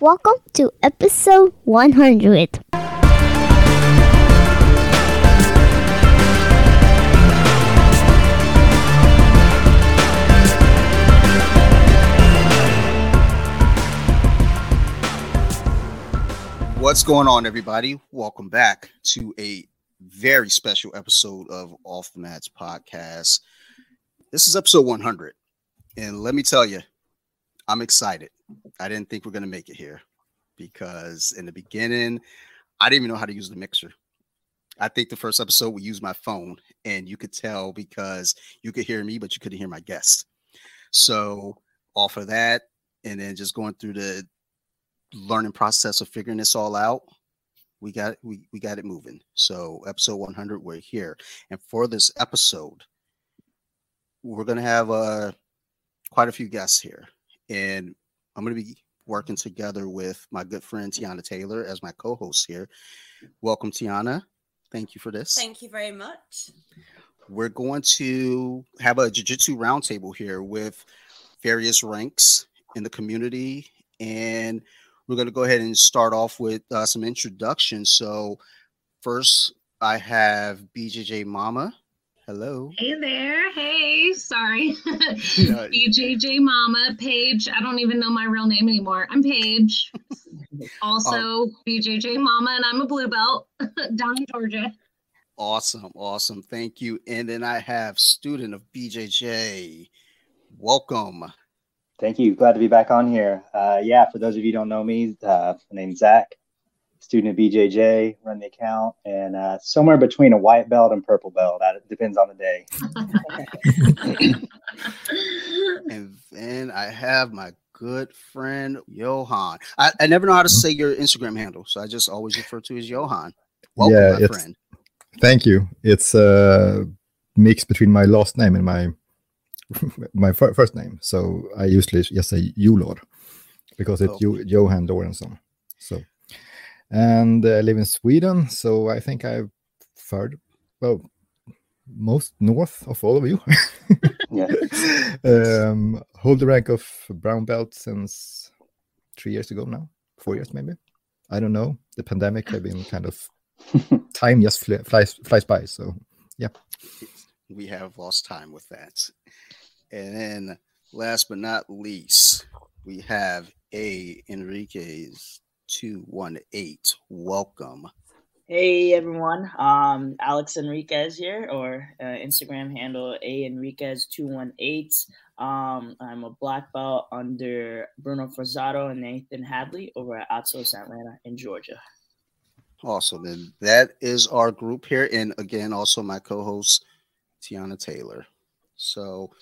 Welcome to episode 100. What's going on, everybody? Welcome back to a very special episode of Off the Mats podcast. This is episode 100. And let me tell you, I'm excited. I didn't think we're to make it here because in the beginning, I didn't even know how to use the mixer. I think the first episode we used my phone, and you could tell because you could hear me, but you couldn't hear my guest. So, off of that, and then just going through the learning process of figuring this all out, we got we, we got it moving. So, episode 100, we're here, and for this episode, we're gonna have uh quite a few guests here, and I'm gonna be working together with my good friend Tiana Taylor as my co-host here. Welcome, Tiana. Thank you for this. Thank you very much. We're going to have a jiu-jitsu roundtable here with various ranks in the community, and we're going to go ahead and start off with uh, some introductions. So, first, I have BJJ Mama. Hello. Hey there. Hey, sorry. Yeah. BJJ Mama, Paige. I don't even know my real name anymore. I'm Paige. also, um, BJJ Mama, and I'm a blue belt down in Georgia. Awesome. Awesome. Thank you. And then I have student of BJJ. Welcome. Thank you. Glad to be back on here. Uh, yeah, for those of you don't know me, uh, my name's Zach student at BJJ, run the account, and uh, somewhere between a white belt and purple belt. That depends on the day. and then I have my good friend Johan. I, I, never know how to say your Instagram handle, so I just always refer to as Johan. Welcome, yeah, my friend. Thank you. It's a mix between my last name and my my first name, so I usually just say Julor because it's okay. Johan Lorentzon. So and I live in Sweden. So I think I've heard, well, most north of all of you. yeah. um, hold the rank of brown belt since three years ago now, four years maybe. I don't know. The pandemic has been kind of time just fly, flies flies by. So yeah, we have lost time with that. And then last but not least, we have A Enriquez 218. Welcome. Hey everyone, um, Alex Enriquez here, or uh, Instagram handle A Enriquez two one eight. Um, I'm a black belt under Bruno Frazatto and Nathan Hadley over at Atos Atlanta in Georgia. Awesome, and that is our group here, and again, also my co-host Tiana Taylor. So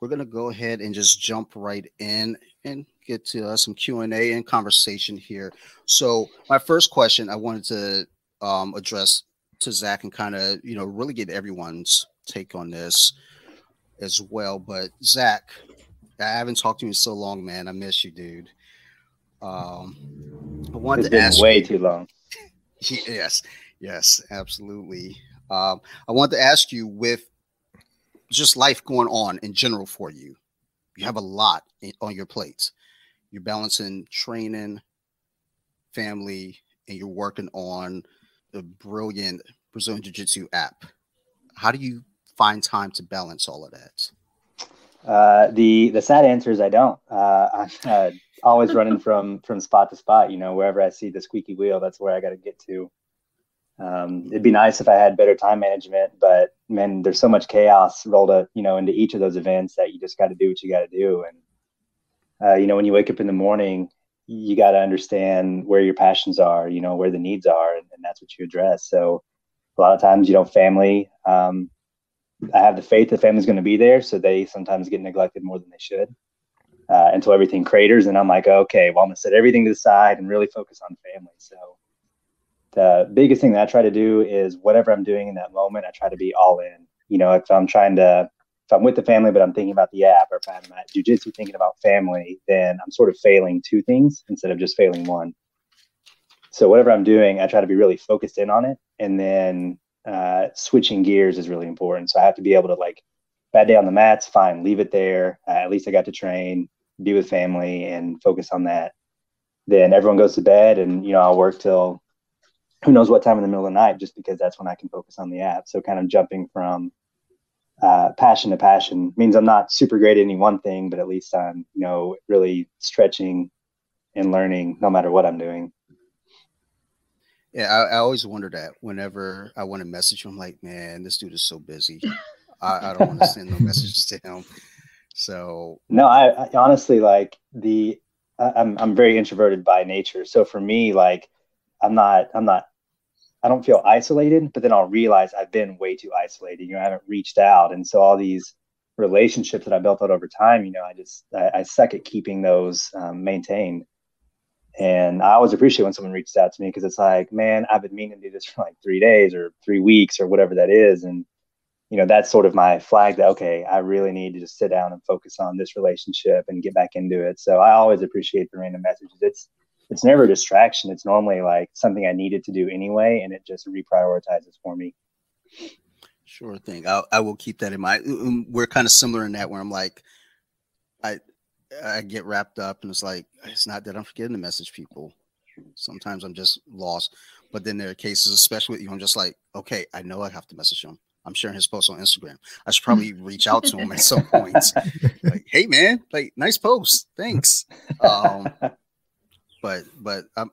we're gonna go ahead and just jump right in and get to uh, some Q and A and conversation here. So my first question I wanted to um, address to Zach and kind of you know really get everyone's take on this as well. But Zach, I haven't talked to you in so long, man. I miss you, dude. Um, I wanted it's to ask way you, too long. yes, yes, absolutely. Um, I wanted to ask you with just life going on in general for you. You have a lot on your plate. You're balancing training, family, and you're working on the brilliant Brazilian Jiu Jitsu app. How do you find time to balance all of that? Uh, the the sad answer is I don't. Uh, I'm uh, always running from from spot to spot. You know, wherever I see the squeaky wheel, that's where I got to get to. Um, it'd be nice if I had better time management, but man, there's so much chaos rolled up, you know, into each of those events that you just got to do what you got to do. And uh, you know, when you wake up in the morning, you got to understand where your passions are, you know, where the needs are, and, and, that's what you address. So a lot of times, you know, family. Um, I have the faith that family's going to be there, so they sometimes get neglected more than they should. Uh, until everything craters, and I'm like, okay, well, I'm gonna set everything to the side and really focus on family. So the biggest thing that I try to do is whatever I'm doing in that moment, I try to be all in. You know, if I'm trying to, if I'm with the family, but I'm thinking about the app, or if I'm at jujitsu thinking about family, then I'm sort of failing two things instead of just failing one. So whatever I'm doing, I try to be really focused in on it, and then uh, switching gears is really important. So I have to be able to like, bad day on the mats, fine, leave it there. Uh, at least I got to train, be with family, and focus on that then everyone goes to bed, and you know I'll work till who knows what time in the middle of the night, just because that's when I can focus on the app. So kind of jumping from uh, passion to passion means I'm not super great at any one thing, but at least I'm you know really stretching and learning no matter what I'm doing. Yeah, I, I always wonder that whenever I want to message him, I'm like, man, this dude is so busy. I, I don't want to send no messages to him. So no, I, I honestly like the I'm I'm very introverted by nature. So for me, like I'm not I'm not I don't feel isolated, but then I'll realize I've been way too isolated. You know, I haven't reached out, and so all these relationships that I built out over time, you know, I just I, I suck at keeping those um, maintained. And I always appreciate when someone reaches out to me because it's like, man, I've been meaning to do this for like three days or three weeks or whatever that is, and you know that's sort of my flag that okay i really need to just sit down and focus on this relationship and get back into it so i always appreciate the random messages it's it's never a distraction it's normally like something i needed to do anyway and it just reprioritizes for me sure thing i i will keep that in mind um, we're kind of similar in that where i'm like i i get wrapped up and it's like it's not that i'm forgetting to message people sometimes i'm just lost but then there are cases especially with you i'm just like okay i know i have to message him. I'm sharing his post on Instagram. I should probably reach out to him at some point. like, hey man, like nice post. Thanks. Um, but but I'm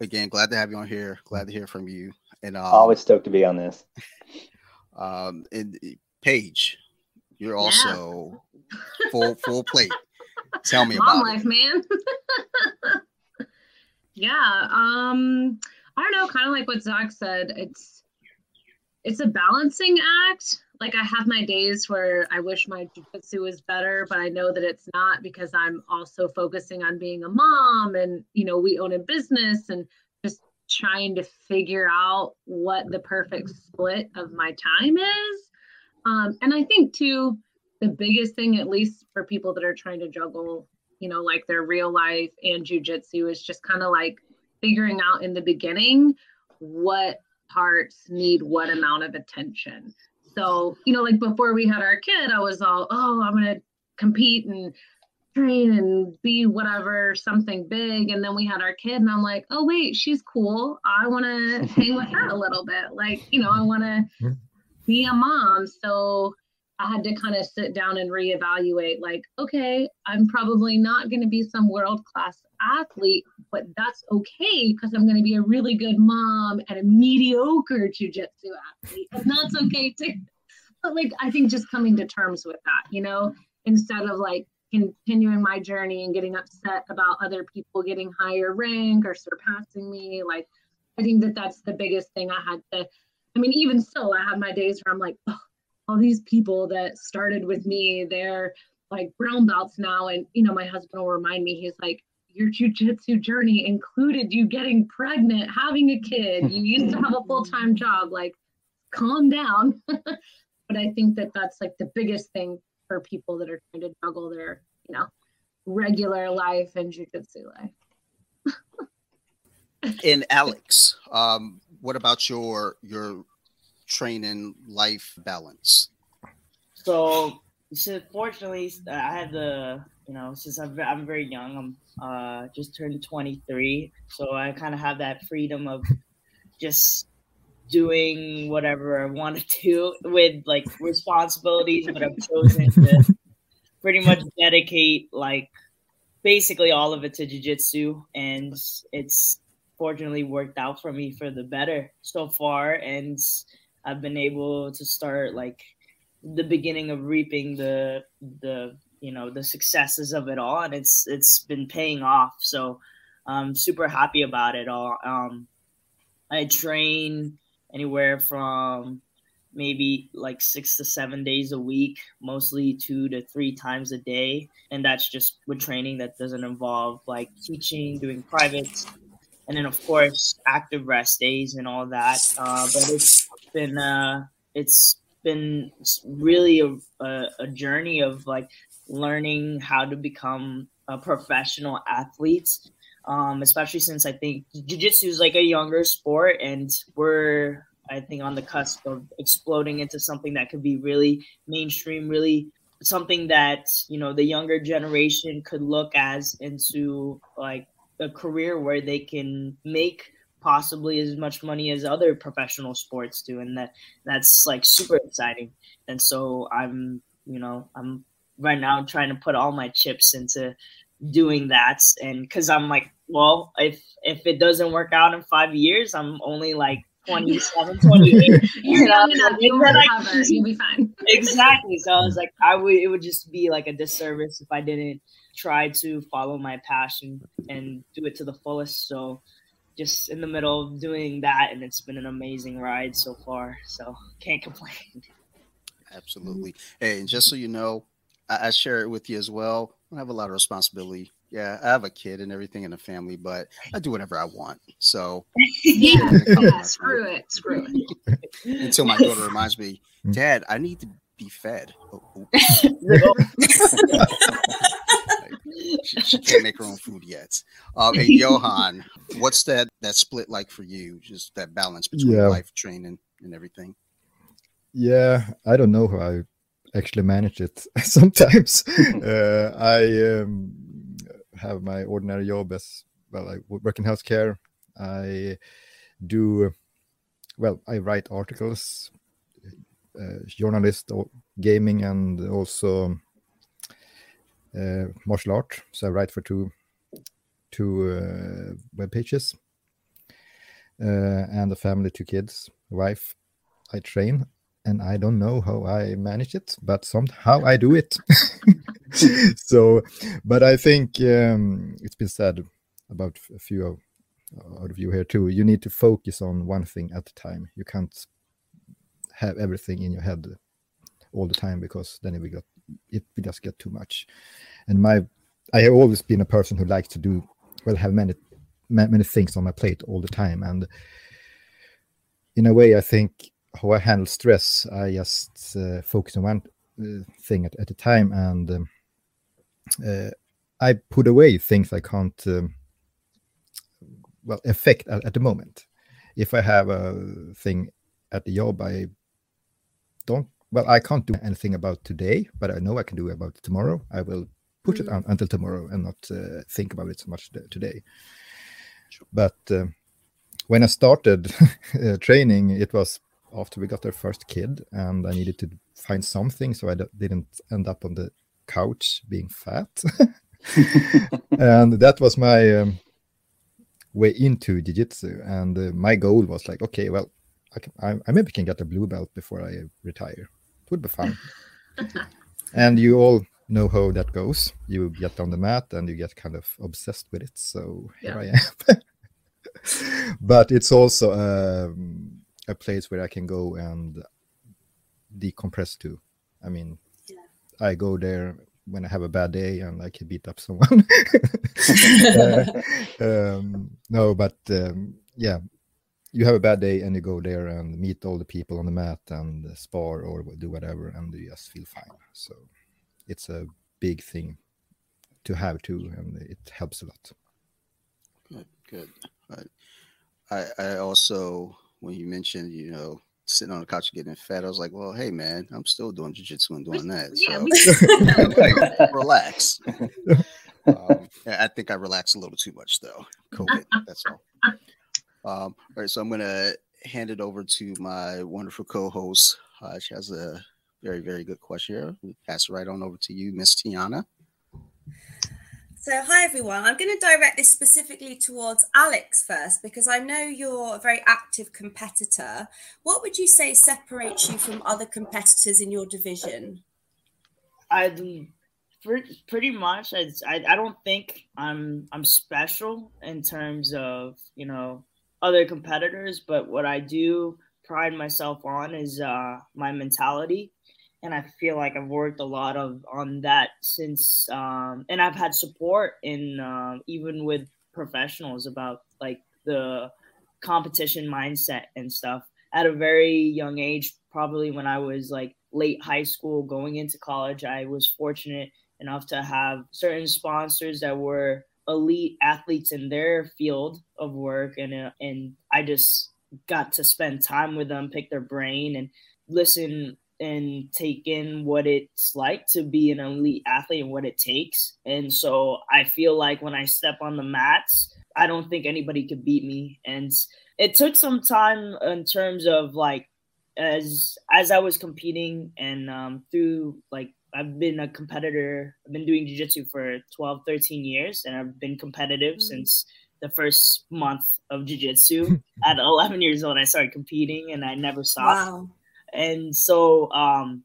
again glad to have you on here. Glad to hear from you. And um, always stoked to be on this. Um, and Paige, you're also yeah. full full plate. Tell me Mom about life, it. man. yeah. Um, I don't know, kind of like what Zach said. It's it's a balancing act. Like I have my days where I wish my jujitsu was better, but I know that it's not because I'm also focusing on being a mom and you know we own a business and just trying to figure out what the perfect split of my time is. Um, and I think too, the biggest thing, at least for people that are trying to juggle, you know, like their real life and jujitsu, is just kind of like figuring out in the beginning what parts need what amount of attention. So, you know, like before we had our kid, I was all, oh, I'm going to compete and train and be whatever, something big. And then we had our kid, and I'm like, oh, wait, she's cool. I want to hang with her a little bit. Like, you know, I want to be a mom. So, I had to kind of sit down and reevaluate like, okay, I'm probably not going to be some world class athlete, but that's okay because I'm going to be a really good mom and a mediocre jujitsu athlete. And that's okay too. But like, I think just coming to terms with that, you know, instead of like continuing my journey and getting upset about other people getting higher rank or surpassing me. Like, I think that that's the biggest thing I had to. I mean, even still, I have my days where I'm like, oh, all these people that started with me, they're like brown belts now. And, you know, my husband will remind me, he's like, your jujitsu journey included you getting pregnant, having a kid. You used to have a full time job. Like, calm down. but I think that that's like the biggest thing for people that are trying to juggle their, you know, regular life and jujitsu life. and Alex, um, what about your your training life balance? So, fortunately, I had the you know since I'm I'm very young. I'm uh, just turned 23, so I kind of have that freedom of just doing whatever I want to do with like responsibilities, but I've chosen to pretty much dedicate like basically all of it to jujitsu, and it's fortunately worked out for me for the better so far, and I've been able to start like the beginning of reaping the the you know the successes of it all, and it's it's been paying off. So I'm super happy about it all. Um, I train anywhere from maybe like six to seven days a week, mostly two to three times a day. And that's just with training that doesn't involve like teaching, doing privates, and then of course active rest days and all that. Uh, but it's been uh, it's been really a, a, a journey of like learning how to become a professional athlete. Um, especially since I think jiu-jitsu is like a younger sport and we're I think on the cusp of exploding into something that could be really mainstream, really something that, you know, the younger generation could look as into like a career where they can make possibly as much money as other professional sports do and that that's like super exciting. And so i'm you know i'm right now trying to put all my chips into doing that. And because i'm like well if if it doesn't work out in five years i'm only like 27 28 you're young enough you'll recover. you'll be fine. Exactly. So i was like i would it would just be like a disservice if i didn't try to follow my passion and do it to the fullest. So just in the middle of doing that and it's been an amazing ride so far so can't complain. Absolutely. Hey and just so you know I, I share it with you as well. I have a lot of responsibility. Yeah i have a kid and everything in the family but i do whatever i want so. Yeah, yeah screw it screw it. Until my daughter reminds me hmm. dad i need to be fed. Oh, she, she, can't make her own food yet. Um, hey, Johan, what's that that split like for you? Just that balance between yeah. life training and everything. Yeah, I don't know how I actually manage it. Sometimes uh, I um, have my ordinary job as well. I work in healthcare. I do well. I write articles, uh, journalist, gaming, and also martial art. So I write for two two uh, web pages, uh, and a family, two kids, wife. I train, and I don't know how I manage it, but somehow I do it. so, but I think um, it's been said about a few of, out of you here too. You need to focus on one thing at a time. You can't have everything in your head all the time because then it will get it just get too much. And my, I have always been a person who likes to do, well, have many, many things on my plate all the time. And in a way, I think how I handle stress, I just uh, focus on one uh, thing at, at a time, and um, uh, I put away things I can't, um, well, affect at, at the moment. If I have a thing at the job, I don't well, I can't do anything about today, but I know I can do about tomorrow. I will push mm. it on until tomorrow and not uh, think about it so much today. Sure. But uh, when I started uh, training, it was after we got our first kid, and I needed to find something so I didn't end up on the couch being fat. and that was my um, way into jiu-jitsu and uh, my goal was like okay well I, can, I, I, maybe can get a blue belt before i retire would be fun. and you all know how that goes. You get on the mat and you get kind of obsessed with it. So here I am. but it's also um, a place where I can go and decompress to. I mean, yeah. I go there when I have a bad day and I can beat up someone. uh, um, no, but um, yeah, you have a bad day and you go there and meet all the people on the mat and spar or do whatever and you just feel fine. So it's a big thing to have too and it helps a lot. Good good. I i also when you mentioned you know sitting on the couch getting fat i was like well hey man i'm still doing jiu-jitsu and doing that. So like, relax. Um, i think i relaxed a little too much though. Covid that's all um, all right, so I'm going to hand it over to my wonderful co-host. Uh, she has a very, very good question here. We pass it right on over to you, Miss Tiana. So, hi everyone. I'm going to direct this specifically towards Alex first because I know you're a very active competitor. What would you say separates you from other competitors in your division? I pretty much. I, I don't think I'm I'm special in terms of you know other competitors, but what I do pride myself on is uh, my mentality, and I feel like I've worked a lot of on that since, um, and I've had support in uh, even with professionals about like the competition mindset and stuff at a very young age. Probably when I was like late high school, going into college, I was fortunate enough to have certain sponsors that were elite athletes in their field of work and uh, and I just got to spend time with them, pick their brain and listen and take in what it's like to be an elite athlete and what it takes. And so I feel like when I step on the mats, I don't think anybody could beat me. And it took some time in terms of like as as I was competing and um, through like I've been a competitor. I've been doing jiu-jitsu for 12, 13 years and I've been competitive mm-hmm. since the first month of jiu-jitsu. At 11 years old I started competing and I never stopped. Wow. And so um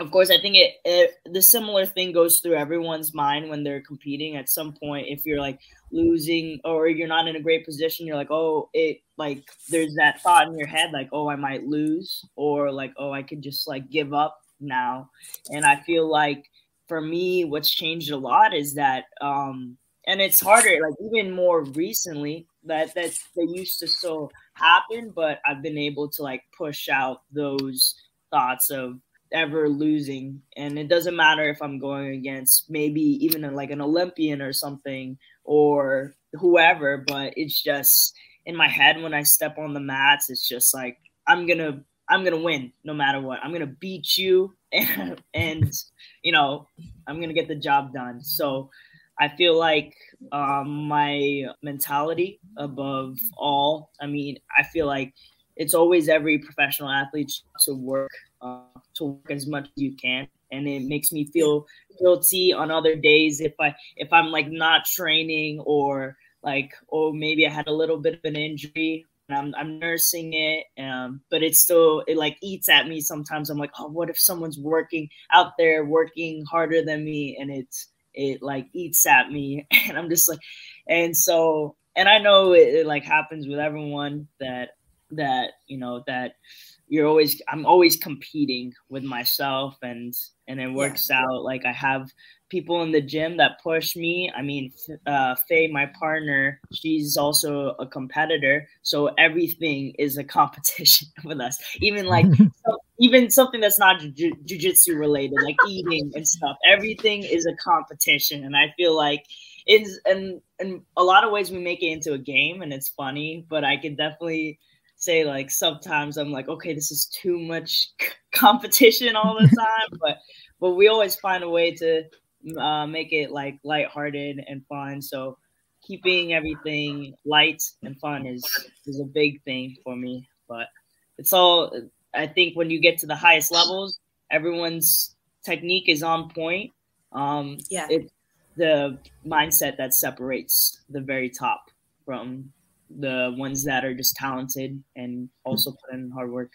of course, I think it, it, the similar thing goes through everyone's mind when they're competing. At some point, if you're like losing or you're not in a great position, you're like, oh, it like there's that thought in your head, like, oh, I might lose, or like, oh, I could just like give up now. And I feel like for me, what's changed a lot is that, um, and it's harder, like even more recently, that that that used to so happen, but I've been able to like push out those thoughts of ever losing and it doesn't matter if i'm going against maybe even a, like an olympian or something or whoever but it's just in my head when i step on the mats it's just like i'm gonna i'm gonna win no matter what. I'm gonna beat you and, and you know i'm gonna get the job done. So i feel like um, my mentality above all i mean i feel like it's always every professional athlete to work uh, to work as much as you can. And it makes me feel guilty on other days if i if i'm like not training or like oh maybe i had a little bit of an injury i'm, I'm nursing it um, but it still it like eats at me sometimes. I'm like oh what if someone's working out there working harder than me? And it's it like eats at me. And i'm just like and so and i know it, it like happens with everyone that that you know that you're always i'm always competing with myself and and it works yeah. out. Like i have people in the gym that push me. I mean uh faye my partner she's also a competitor so everything is a competition with us. Even like so, even something that's not jiu- jiu-jitsu related like eating and stuff everything is a competition and i feel like it's and in a lot of ways we make it into a game and it's funny but i could definitely say like sometimes I'm like, okay, this is too much competition all the time, but but we always find a way to uh, make it like lighthearted and fun. So keeping everything light and fun is is a big thing for me. But it's all I think when you get to the highest levels, everyone's technique is on point. Um, yeah, it's the mindset that separates the very top from the ones that are just talented and also put in hard work.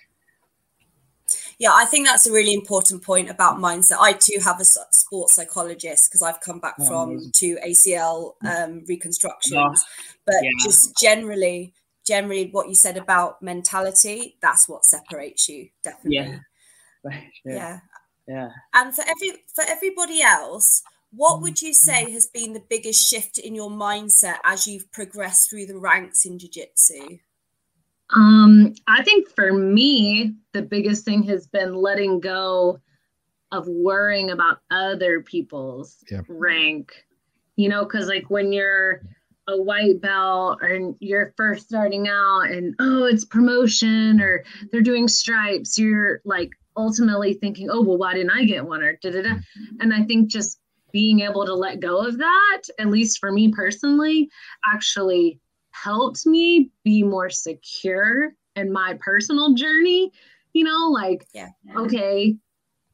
Yeah, I think that's a really important point about mindset. I too have a sports psychologist because I've come back oh, from two ACL um, reconstructions, but yeah. just generally, generally, what you said about mentality, that's what separates you, definitely. Yeah. Right. Yeah. yeah. yeah. And for every for everybody else, what would you say has been the biggest shift in your mindset as you've progressed through the ranks in jiu-jitsu? Um, I think for me, the biggest thing has been letting go of worrying about other people's yeah. rank. You know, because like when you're a white belt and you're first starting out and oh, it's promotion or they're doing stripes, you're like ultimately thinking, oh, well, why didn't I get one or da da da. And I think just being able to let go of that, at least for me personally, actually helped me be more secure in my personal journey. You know, like, yeah. okay,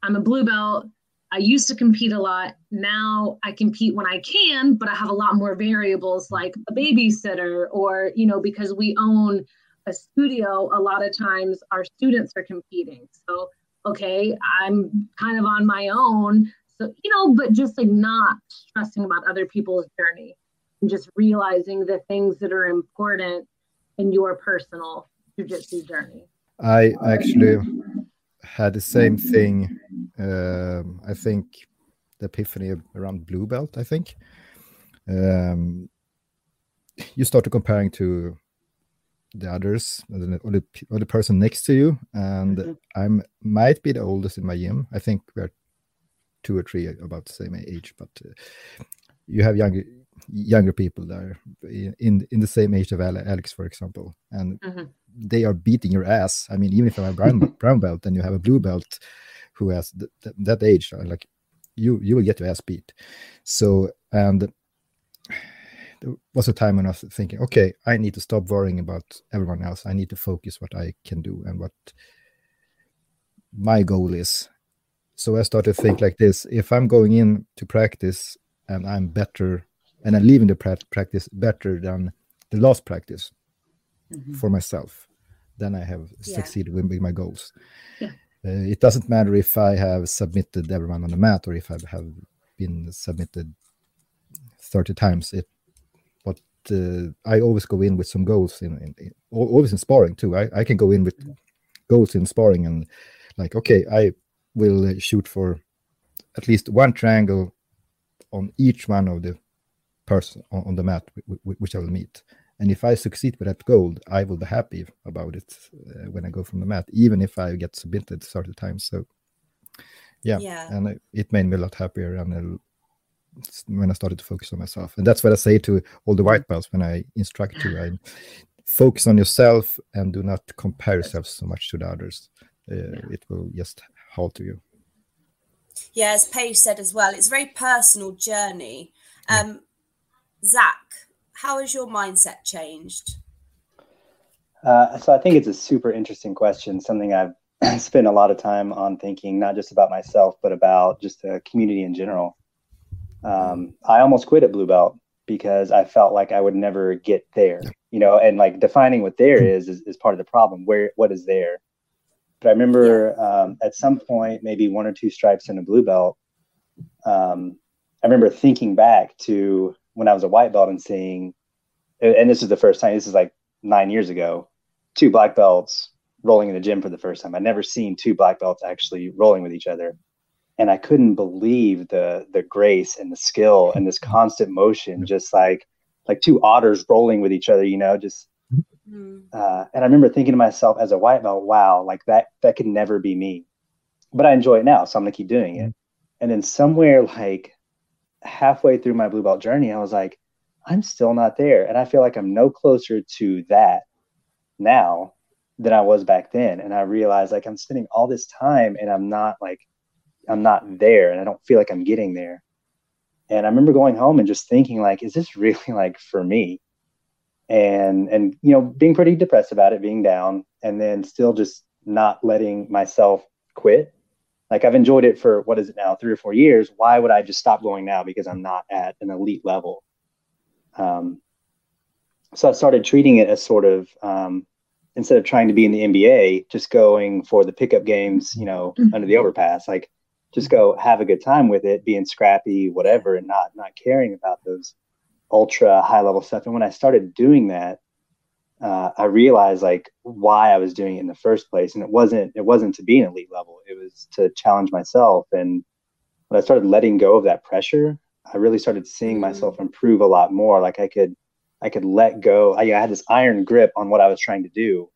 I'm a blue belt. I used to compete a lot. Now I compete when I can, but I have a lot more variables like a babysitter or, you know, because we own a studio, a lot of times our students are competing. So, okay, I'm kind of on my own. So, you know, but just like not stressing about other people's journey and just realizing the things that are important in your personal jujitsu journey. I actually had the same thing. Um, I think the epiphany around blue belt. I think um, you started comparing to the others or the, or the, person next to you, and mm-hmm. I'm might be the oldest in my gym. I think we're two or three about the same age, but uh, you have younger younger people there in in the same age of Alex, for example, and mm-hmm. they are beating your ass. I mean, even if you have a brown, brown belt and you have a blue belt who has th- th- that age, uh, like you, you will get your ass beat. So, and there was a time when I was thinking, okay, I need to stop worrying about everyone else. I need to focus what I can do and what my goal is. So I started to think like this: if I'm going in to practice and I'm better, and I'm leaving the practice better than the last practice mm-hmm. for myself, then I have yeah. succeeded with my goals. Yeah. Uh, it doesn't matter if I have submitted everyone on the mat or if I have been submitted 30 times. It, but uh, I always go in with some goals in, in, in always in sparring too. I, I can go in with goals in sparring and like, okay, I will shoot for at least one triangle on each one of the person on, the mat which I will meet. And if I succeed with that goal, I will be happy about it uh, when I go from the mat, even if I get submitted 30 times. So, yeah, yeah. and it made me a lot happier. And when I started to focus on myself, and that's what I say to all the white belts when I instruct you: I focus on yourself and do not compare yourself so much to the others. Uh, yeah. It will just to you. Yeah, as Paige said as well, it's a very personal journey. Um. Zach, how has your mindset changed? Uh, so I think it's a super interesting question, something I've spent a lot of time on thinking, not just about myself, but about just the community in general. Um, I almost quit at Blue Belt because I felt like I would never get there, you know, and like defining what there is, is, is part of the problem. Where, what is there? But I remember um, at some point, maybe one or two stripes in a blue belt, um, I remember thinking back to when I was a white belt and seeing, and this is the first time, this is like nine years ago, two black belts rolling in the gym for the first time. I'd never seen two black belts actually rolling with each other. And I couldn't believe the the grace and the skill and this constant motion, just like like two otters rolling with each other, you know, just Mm. Uh, and I remember thinking to myself as a white belt, wow, like that, that could never be me. But I enjoy it now. So I'm going to keep doing it. Mm. And then somewhere like halfway through my blue belt journey, I was like, I'm still not there. And I feel like I'm no closer to that now than I was back then. And I realized like I'm spending all this time and I'm not like, I'm not there and I don't feel like I'm getting there. And I remember going home and just thinking like, is this really like for me? and and you know being pretty depressed about it being down and then still just not letting myself quit like i've enjoyed it for what is it now three or four years why would i just stop going now because i'm not at an elite level um, so i started treating it as sort of um, instead of trying to be in the nba just going for the pickup games you know mm-hmm. under the overpass like just go have a good time with it being scrappy whatever and not not caring about those ultra high level stuff. And when I started doing that, uh, I realized like why I was doing it in the first place. And it wasn't it wasn't to be an elite level. It was to challenge myself. And when I started letting go of that pressure, I really started seeing mm-hmm. myself improve a lot more. Like I could I could let go. I, I had this iron grip on what I was trying to do.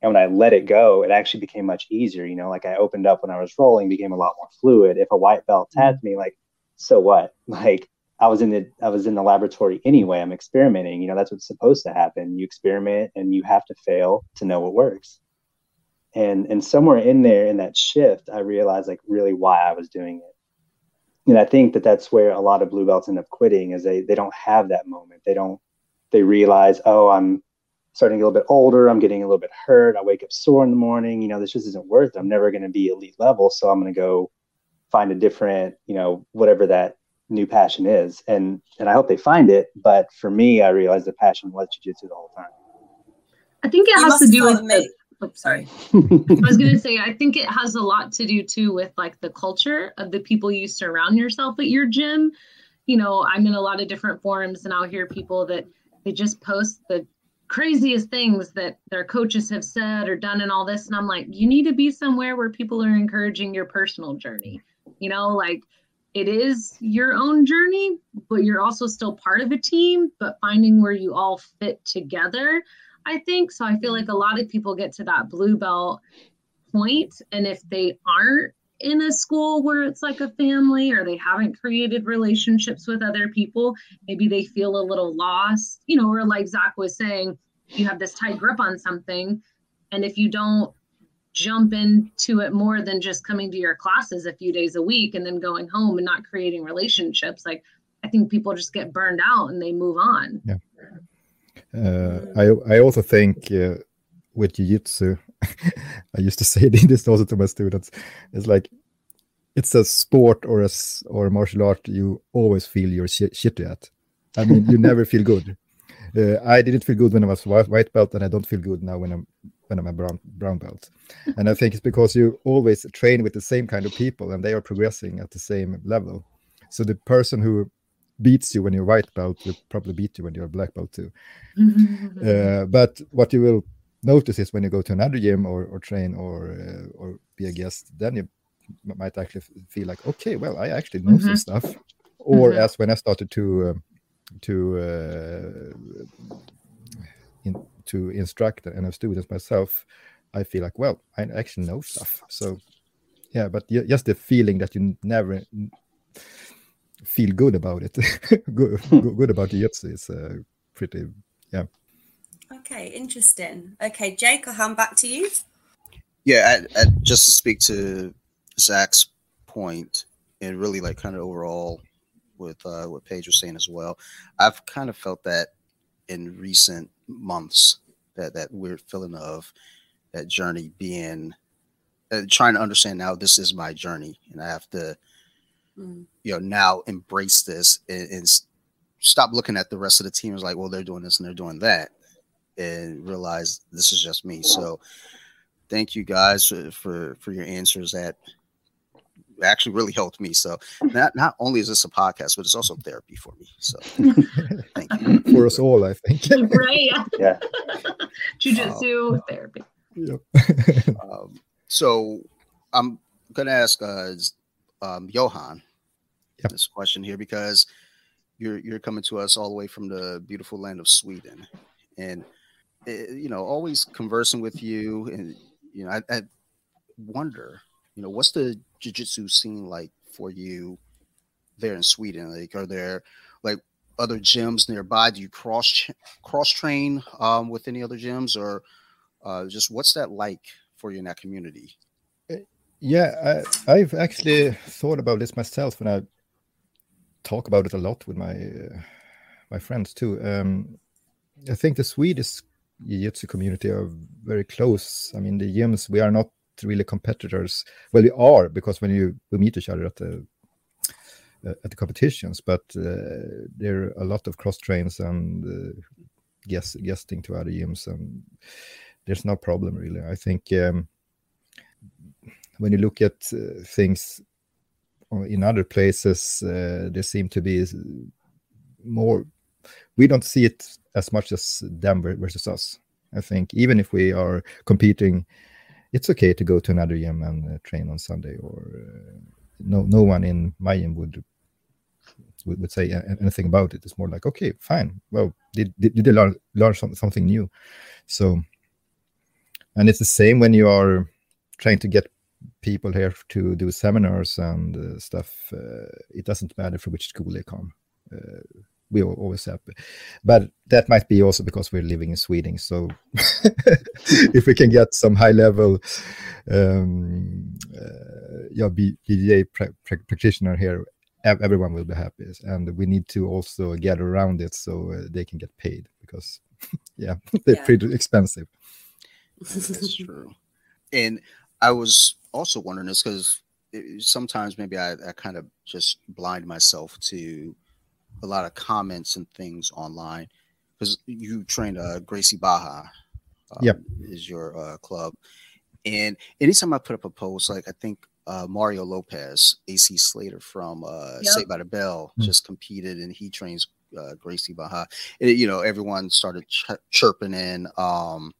And when I let it go, it actually became much easier. You know, like I opened up when I was rolling, became a lot more fluid. If a white belt tapped mm-hmm. me, like, so what? Like I was in the I was in the laboratory anyway. I'm experimenting. You know, that's what's supposed to happen. You experiment and you have to fail to know what works. And and somewhere in there in that shift, I realized like really why I was doing it. And I think that that's where a lot of blue belts end up quitting is they they don't have that moment. They don't they realize, oh, I'm starting to get a little bit older. I'm getting a little bit hurt. I wake up sore in the morning. You know, this just isn't worth it. I'm never going to be elite level. So I'm going to go find a different, you know, whatever that new passion is and and i hope they find it but for me i realized the passion was jiu-jitsu the whole time. I think it you has to do with the, oh, sorry. I was going to say i think it has a lot to do too with like the culture of the people you surround yourself at your gym. You know i'm in a lot of different forums and i'll hear people that they just post the craziest things that their coaches have said or done and all this and i'm like you need to be somewhere where people are encouraging your personal journey. You know like it is your own journey, but you're also still part of a team, but finding where you all fit together, I think. So I feel like a lot of people get to that blue belt point, And if they aren't in a school where it's like a family or they haven't created relationships with other people, maybe they feel a little lost, you know, or like Zach was saying, you have this tight grip on something and if you don't jump into it more than just coming to your classes a few days a week and then going home and not creating relationships. Like i think people just get burned out and they move on. Yeah. Uh, i i also think uh, with jiu-jitsu i used to say this also to my students it's like it's a sport or a or a martial art you always feel you're sh- shitty at. I mean you never feel good. Uh, I didn't feel good when I was white belt, and I don't feel good now when I'm when I'm a brown brown belt. and I think it's because you always train with the same kind of people, and they are progressing at the same level. So the person who beats you when you're white belt will probably beat you when you're a black belt too. uh, but what you will notice is when you go to another gym or, or train or uh, or be a guest, then you might actually feel like, okay, well, I actually know mm-hmm. some stuff. Or mm-hmm. as when I started to um, to uh, in, to instruct and have students myself, I feel like, well, I actually know stuff. So, yeah, but just the feeling that you never feel good about it, good, good about the jiu is uh, pretty, yeah. Okay, interesting. Okay, Jake, I'll hand back to you. Yeah, I, I, just to speak to Zach's point, and really like kind of overall with uh, what Paige was saying as well. I've kind of felt that in recent months that that weird feeling of that journey being uh, trying to understand now this is my journey and I have to mm. you know now embrace this and, and, stop looking at the rest of the team as like well they're doing this and they're doing that and realize this is just me. So thank you guys for for, for your answers that actually really helped me. So not not only is this a podcast, but it's also therapy for me. So thank you for us all. I think right. Yeah. Jujitsu um, therapy. Yep. um, so I'm gonna ask uh, um, Johan yep. this question here because you're you're coming to us all the way from the beautiful land of Sweden, and uh, you know always conversing with you, and you know I, I wonder you know, what's the jiu-jitsu scene like for you there in Sweden? Like, are there like other gyms nearby? Do you cross cross train um, with any other gyms, or uh, just what's that like for you in that community? Uh, yeah, I, I've actually thought about this myself, and I talk about it a lot with my uh, my friends too. Um, I think the Swedish jiu-jitsu community are very close. I mean, the gyms we are not really competitors. Well, we are because when you we meet each other at the uh, at the competitions, but uh, there are a lot of cross trains and uh, guest, guesting to other gyms, and there's no problem really. I think um, when you look at things in other places, there seem to be more. We don't see it as much as them versus us. I think even if we are competing it's okay to go to another gym and uh, train on Sunday. Or uh, no, no one in my gym would would, would say anything about it. It's more like, okay, fine. Well, did did, did they learn learn some, something new? So, and it's the same when you are trying to get people here to do seminars and uh, stuff. Uh, it doesn't matter from which school they come. Uh, we are always happy. But that might be also because we're living in Sweden. So if we can get some high level um, uh, yeah, BJJ pra pra practitioner here, everyone will be happy. And we need to also get around it so uh, they can get paid because, yeah, they're yeah. pretty expensive. That's true. And I was also wondering this because sometimes maybe I, I kind of just blind myself to a lot of comments and things online because you trained uh, Gracie Barra. Um, yep, is your uh, club, and anytime I put up a post, like I think uh, Mario Lopez, AC Slater from uh, yep. Saved by the Bell, mm-hmm. just competed, and he trains uh, Gracie Barra. And, you know, everyone started ch- chirping in. Um,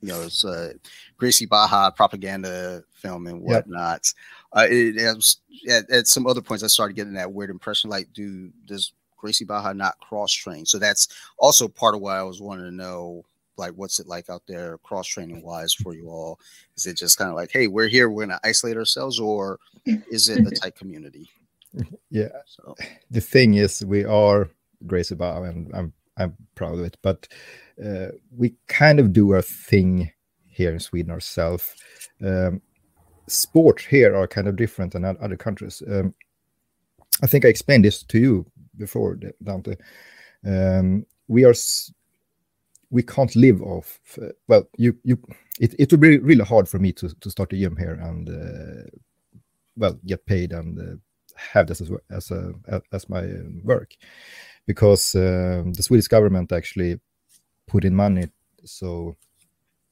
you know, it's a Gracie Barra propaganda film and whatnot. Yep. Uh, it, it was, at, at, some other points, I started getting that weird impression, like, do does Gracie Barra not cross trained. So that's also part of why I was wanting to know like what's it like out there cross training wise for you all? Is it just kind of like, hey, we're here, we're gonna isolate ourselves, or is it a tight community? Yeah. So the thing is we are Gracie Barra and I'm I'm proud of it. But uh, we kind of do our thing here in Sweden ourselves. Um, sports here are kind of different than other countries. Um, I think I explained this to you before, Dante. Um, we are we can't live off. Uh, well, you you it, it would be really hard for me to to start a gym here and uh, well get paid and uh, have this as as a as my work because um, the Swedish government actually put in money so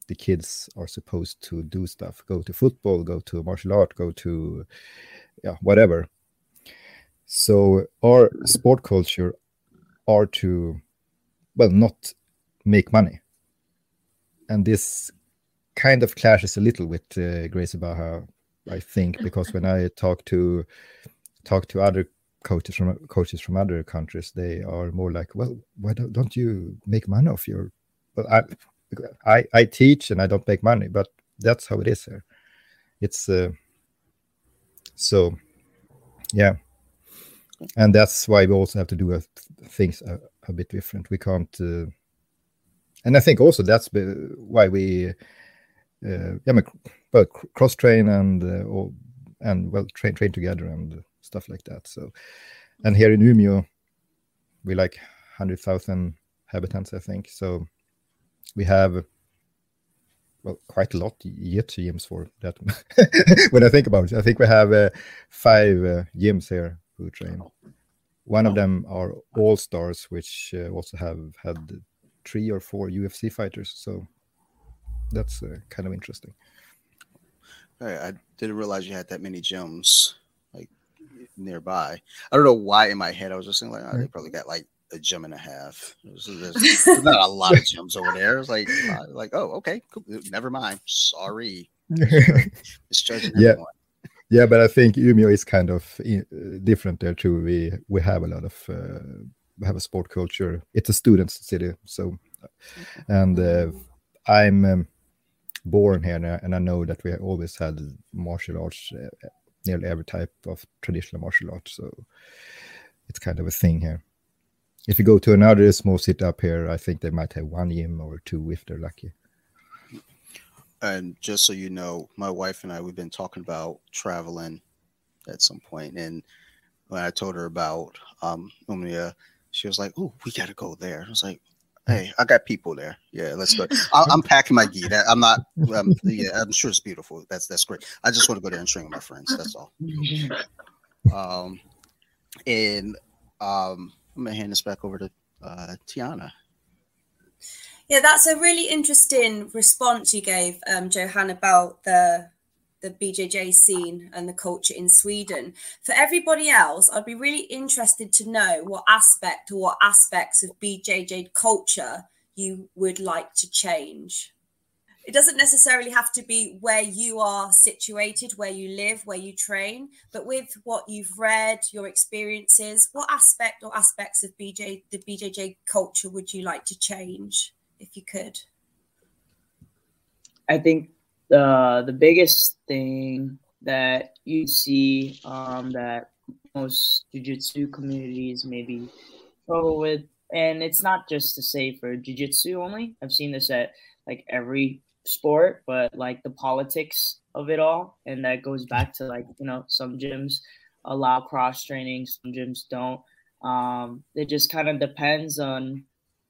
the kids are supposed to do stuff go to football go to martial art go to yeah whatever so our sport culture are to well not make money and this kind of clashes a little with uh, Gracie Barra i think because when i talk to talk to other coaches from coaches from other countries they are more like well why don't, don't you make money off your well i I, I teach and I don't make money, but that's how it is here. It's uh, so, yeah, and that's why we also have to do things a, a, bit different. We can't, uh, and I think also that's why we, uh, yeah, well, cross train and uh, or, and well train train together and stuff like that. So, and here in Umeå, we like hundred thousand inhabitants, I think. So we have well quite a lot yet gyms for that when i think about it i think we have uh, five uh, gyms here who train one of them are all stars which uh, also have had three or four ufc fighters so that's uh, kind of interesting i didn't realize you had that many gyms like nearby i don't know why in my head i was just thinking like oh, they probably got like a gym and a half. There's, there's, there's not a lot of gyms over there. It's like, uh, like, oh, okay, cool. never mind. Sorry, misjudging yeah. Everyone. Yeah, but I think Umeå is kind of different there too. We we have a lot of uh, we have a sport culture. It's a students' city, so and uh, I'm um, born here and I know that we always had martial arts, uh, nearly every type of traditional martial arts. So it's kind of a thing here. If you go to another small city up here, I think they might have one gym or two if they're lucky. And just so you know, my wife and I we've been talking about traveling at some point, and when I told her about um she was like, "Oh, we got to go there." I was like, "Hey, I got people there. Yeah, let's go." I, am packing my gear. I'm not. Um, yeah, I'm sure it's beautiful. That's that's great. I just want to go there and train with my friends. That's all. Um, and um I'm gonna hand this back over to uh, Tiana. Yeah, that's a really interesting response you gave, um, Johan, about the the BJJ scene and the culture in Sweden. For everybody else, I'd be really interested to know what aspect or what aspects of BJJ culture you would like to change it doesn't necessarily have to be where you are situated, where you live, where you train, but with what you've read, your experiences, what aspect or aspects of BJ the BJJ culture would you like to change if you could? I think the the biggest thing that you see um, that most jiu-jitsu communities maybe struggle with and it's not just to say for jiu-jitsu only i've seen this at like every sport, but like the politics of it all. And that goes back to like, you know, some gyms allow cross training, some gyms don't. Um, it just kind of depends on,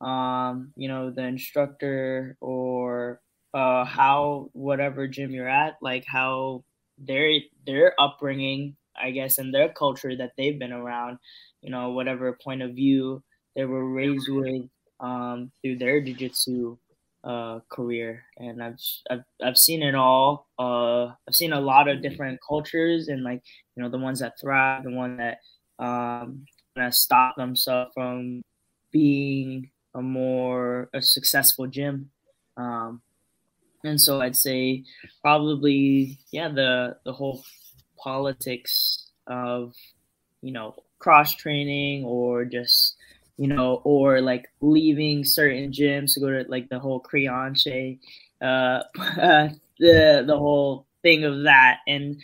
um, you know, the instructor or uh, how whatever gym you're at, like how their their upbringing, I guess, and their culture that they've been around, you know, whatever point of view they were raised with um, through their jujitsu uh, career, and I've, I've I've seen it all. Uh, I've seen a lot of different cultures, and like you know the ones that thrive, the one that um, of stop themselves from being a more a successful gym. Um, and so I'd say probably yeah the the whole politics of you know cross training or just you know, or like leaving certain gyms to go to like the whole Creonte, uh, the the whole thing of that, and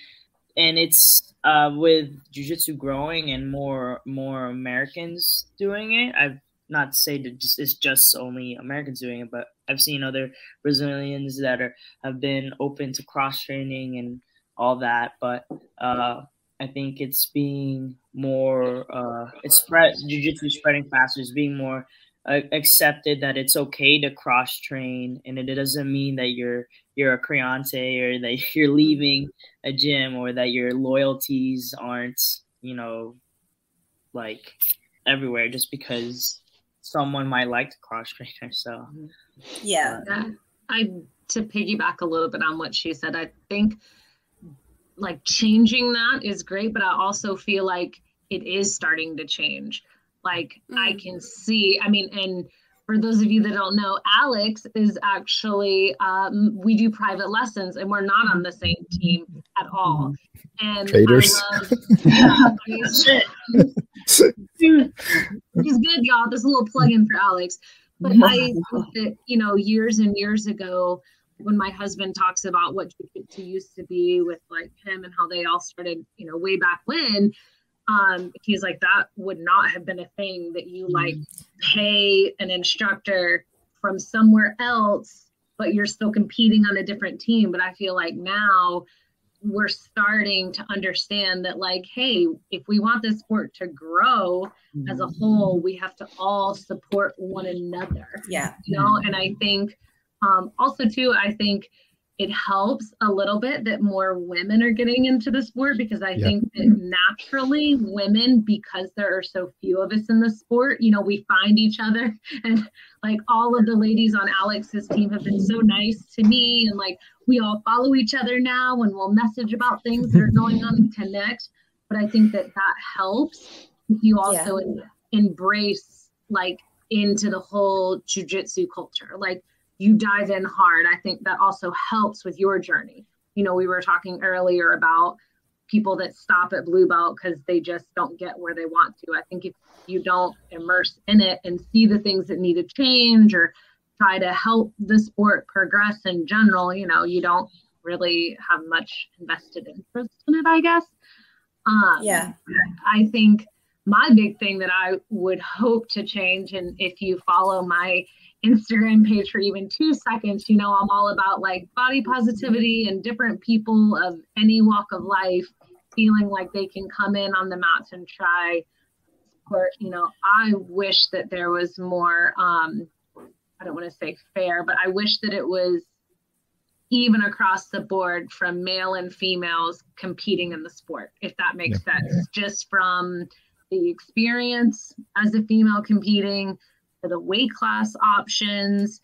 and it's uh, with jiu-jitsu growing and more more Americans doing it. I've not to say that just it's just only Americans doing it, but I've seen other Brazilians that are have been open to cross training and all that. But uh, I think it's being more uh, it's spread jiu-jitsu spreading faster. It's being more uh, accepted that it's okay to cross train, and it doesn't mean that you're you're a creonte or that you're leaving a gym or that your loyalties aren't you know like everywhere just because someone might like to cross trainer. So yeah, uh, I to piggyback a little bit on what she said. I think like changing that is great, but I also feel like it is starting to change. Like mm. I can see, I mean, and for those of you that don't know, Alex is actually um, we do private lessons, and we're not on the same team at all. And traders. Love, yeah, he's, he's good, y'all. There's a little plug in for Alex. But I that you know, years and years ago, when my husband talks about what jiu-jitsu used to be with like him and how they all started, you know, way back when, um, he's like that would not have been a thing that you like pay an instructor from somewhere else, but you're still competing on a different team. But I feel like now we're starting to understand that like hey if we want this sport to grow as a whole we have to all support one another yeah. you know? And i think um, also, too, I think it helps a little bit that more women are getting into the sport because I yeah. think that naturally women, because there are so few of us in the sport, you know, we find each other. And like all of the ladies on Alex's team have been so nice to me. And like we all follow each other now and we'll message about things that are going on and connect. But I think that that helps if you also yeah. embrace like into the whole jujitsu culture. Like you dive in hard. I think that also helps with your journey. You know, we were talking earlier about people that stop at blue belt because they just don't get where they want to. I think if you don't immerse in it and see the things that need to change or try to help the sport progress in general, you know, you don't really have much invested interest in it, I guess. Um, yeah. I think my big thing that I would hope to change, and if you follow my Instagram page for even two seconds, you know, I'm all about like body positivity and different people of any walk of life feeling like they can come in on the mats and try sport. You know, I wish that there was more, um, I don't want to say fair, but I wish that it was even across the board from male and females competing in the sport, if that makes yeah. sense, just from the experience as a female competing to the weight class options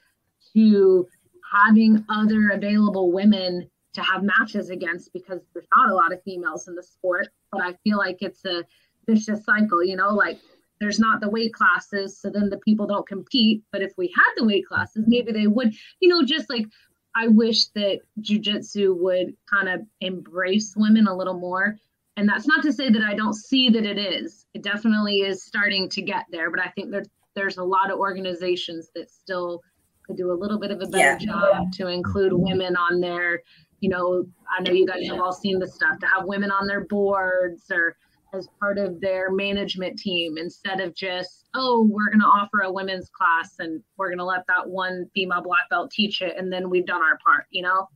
to having other available women to have matches against because there's not a lot of females in the sport. But i feel like it's a vicious cycle you know like there's not the weight classes so then the people don't compete. But if we had the weight classes maybe they would you know just like i wish that jiu-jitsu would kind of embrace women a little more. And that's not to say that i don't see that it is. It definitely is starting to get there but i think that there's a lot of organizations that still could do a little bit of a better yeah. job to include women on their you know i know you guys have all seen the stuff to have women on their boards or as part of their management team instead of just oh we're going to offer a women's class and we're going to let that one female black belt teach it and then we've done our part you know?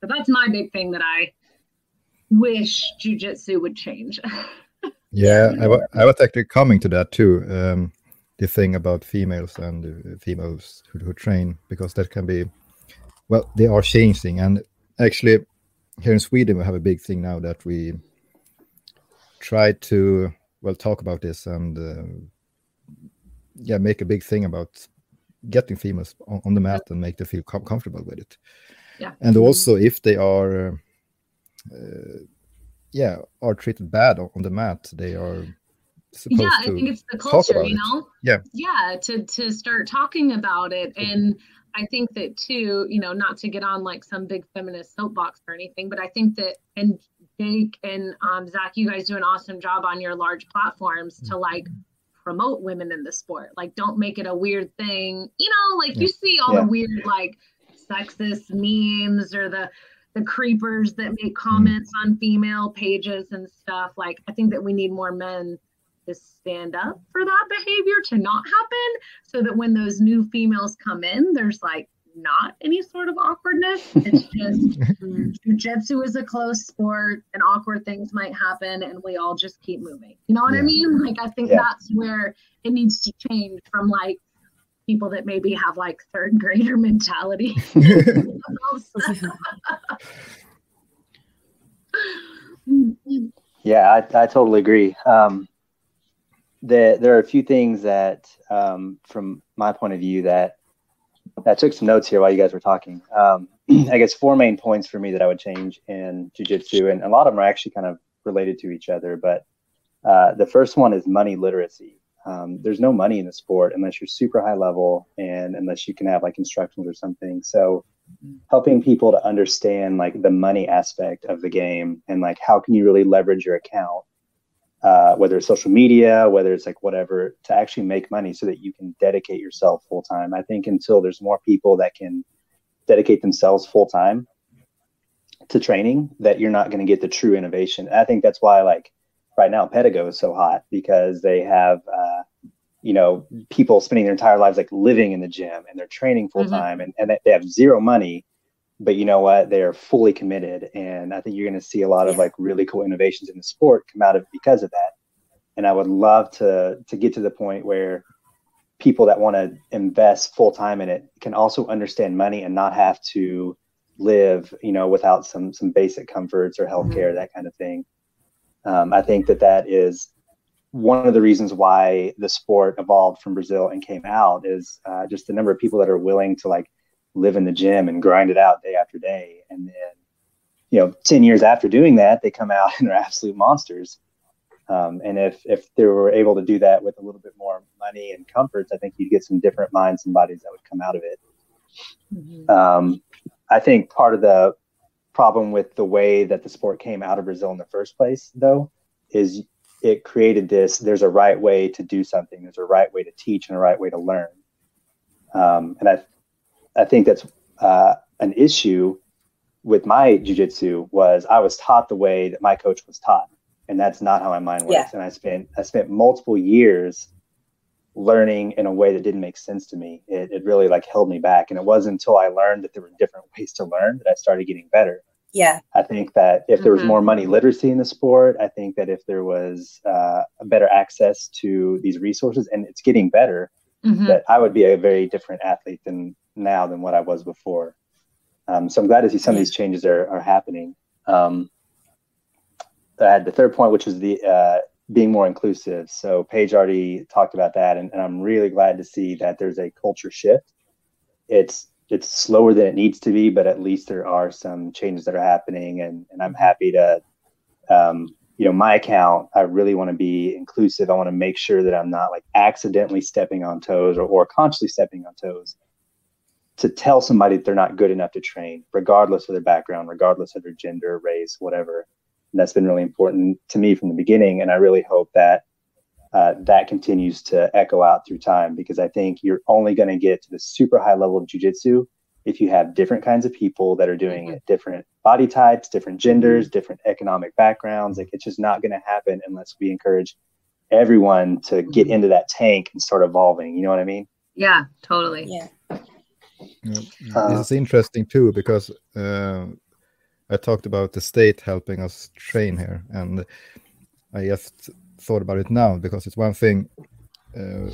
But that's my big thing that i wish jiu-jitsu would change. Yeah I, w- I was actually coming to that too um, the thing about females and uh, females who, who train because that can be well they are changing. And actually here in sweden we have a big thing now that we try to well talk about this and uh, yeah make a big thing about getting females on, on the mat and make them feel com- comfortable with it. Yeah. And also if they are uh, yeah are treated bad on the mat they are yeah i think it's the culture you know it. yeah yeah to to start talking about it and i think that too you know not to get on like some big feminist soapbox or anything but i think that and jake and um, zach you guys do an awesome job on your large platforms to mm-hmm. like promote women in the sport like don't make it a weird thing you know like yeah. you see all yeah. the weird like sexist memes or the the creepers that make mm. comments mm. on female pages and stuff like i think that we need more men to stand up for that behavior to not happen so that when those new females come in, there's like not any sort of awkwardness. It's just jujitsu is a close sport and awkward things might happen and we all just keep moving. You know what yeah. I mean? Like I think yeah. that's where it needs to change from like people that maybe have like third grader mentality. yeah, I, I totally agree. Um, the, there are a few things that, um, from my point of view, that I took some notes here while you guys were talking. Um, I guess four main points for me that I would change in jujitsu, and a lot of them are actually kind of related to each other. But uh, the first one is money literacy. Um, there's no money in the sport unless you're super high level and unless you can have like instructions or something. So helping people to understand like the money aspect of the game and like how can you really leverage your account uh, whether it's social media, whether it's like whatever, to actually make money so that you can dedicate yourself full time. I think until there's more people that can dedicate themselves full time to training, that you're not going to get the true innovation. And I think that's why, like right now, Pedigo is so hot because they have, uh, you know, people spending their entire lives like living in the gym and they're training full time mm-hmm. and, and they have zero money but you know what? They're fully committed and i think you're going to see a lot of like really cool innovations in the sport come out of because of that. And i would love to to get to the point where people that want to invest full time in it can also understand money and not have to live you know without some some basic comforts or healthcare mm-hmm. that kind of thing. Um, i think that that is one of the reasons why the sport evolved from brazil and came out is uh, just the number of people that are willing to like live in the gym and grind it out day after day. And then, you know, 10 years after doing that, they come out and are absolute monsters. Um, and if, if they were able to do that with a little bit more money and comforts, I think you'd get some different minds and bodies that would come out of it. Mm-hmm. Um, I think part of the problem with the way that the sport came out of Brazil in the first place, though, is it created this there's a right way to do something, there's a right way to teach, and a right way to learn. Um, and I I think that's uh, an issue with my jujitsu was I was taught the way that my coach was taught, and that's not how my mind works. Yeah. And I spent I spent multiple years learning in a way that didn't make sense to me. It, it really like held me back, and it wasn't until I learned that there were different ways to learn that I started getting better. Yeah, I think that if there was mm-hmm. more money literacy in the sport, I think that if there was uh, a better access to these resources, and it's getting better, mm-hmm. that I would be a very different athlete than now than what I was before. Um, so I'm glad to see some of these changes are, are happening. Um, I had the third point, which was the uh, being more inclusive. So Paige already talked about that, and, and, I'm really glad to see that there's a culture shift. It's it's slower than it needs to be, but at least there are some changes that are happening, and, and I'm happy to, um, you know, my account. I really want to be inclusive. I want to make sure that I'm not like accidentally stepping on toes or, or consciously stepping on toes to tell somebody that they're not good enough to train, regardless of their background, regardless of their gender, race, whatever. And that's been really important to me from the beginning. And I really hope that uh, that continues to echo out through time because I think you're only going to get to the super high level of jujitsu if you have different kinds of people that are doing mm-hmm. it, different body types, different genders, mm-hmm. different economic backgrounds. Like it's just not going to happen unless we encourage everyone to get mm-hmm. into that tank and start evolving. You know what I mean? Yeah, totally. Yeah. Yeah. Uh, this is interesting too because uh, I talked about the state helping us train here, and I just thought about it now because it's one thing. Uh,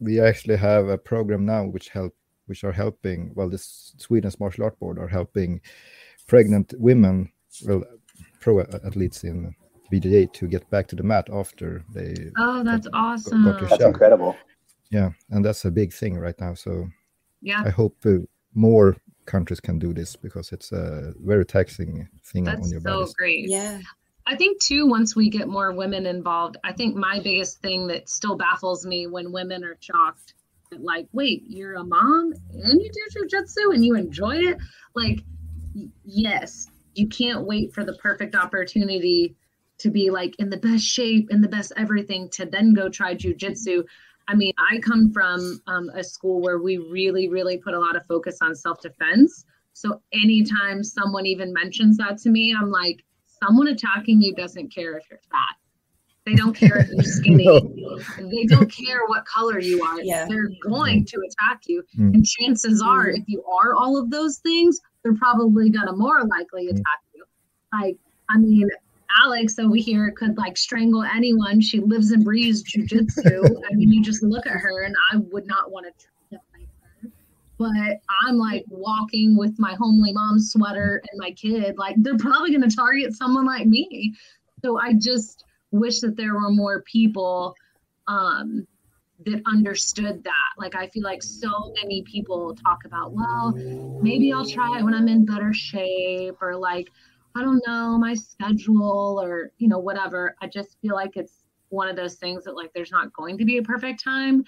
we actually have a program now which help, which are helping. Well, the Sweden's martial art board are helping pregnant women, well, pro athletes in BJJ to get back to the mat after they. Oh, that's got, awesome! Got that's incredible. Yeah, and that's a big thing right now. So yeah i hope uh, more countries can do this because it's a very taxing thing That's on your body so body great yeah I think too, once we get more women involved, I think my biggest thing that still baffles me when women are shocked, like, wait, you're a mom and you do jujitsu and you enjoy it. Like, yes, you can't wait for the perfect opportunity to be like in the best shape, in the best everything, to then go try jujitsu. I mean, I come from um, a school where we really, really put a lot of focus on self defense. So anytime someone even mentions that to me, I'm like, someone attacking you doesn't care if you're fat. They don't care if you're skinny. no. They don't care what color you are. Yeah. They're going to attack you. Mm. And chances are, mm. if you are all of those things, they're probably gonna more likely mm. attack you. Like, I mean, Alex over here could like strangle anyone. She lives and breathes jujitsu. I mean, you just look at her, and I would not want to fight her. but I'm like walking with my homely mom sweater and my kid. Like they're probably going to target someone like me. So I just wish that there were more people um, that understood that. Like I feel like so many people talk about, well, maybe I'll try it when I'm in better shape or like I don't know my schedule or you know whatever. I just feel like it's one of those things that like there's not going to be a perfect time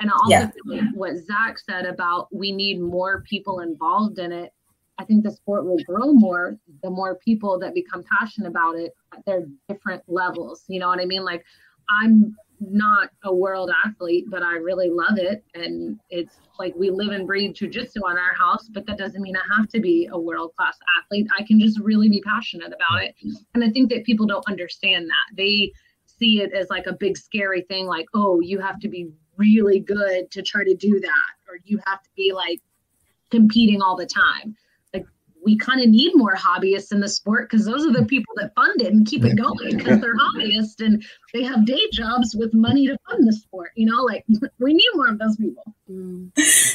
and also yeah. what Zach said about we need more people involved in it. I think the sport will grow more the more people that become passionate about it at their different levels. You know what I mean? Like I'm not a world athlete, but I really love it. And it's like we live and breathe jujitsu on our house, but that doesn't mean I have to be a world class athlete. I can just really be passionate about it. And I think that people don't understand that. They see it as like a big scary thing, like, oh, you have to be really good to try to do that or you have to be like competing all the time we kind of need more hobbyists in the sport because those are the people that fund it and keep it going because they're hobbyists and they have day jobs with money to fund the sport you know like we need more of those people mm.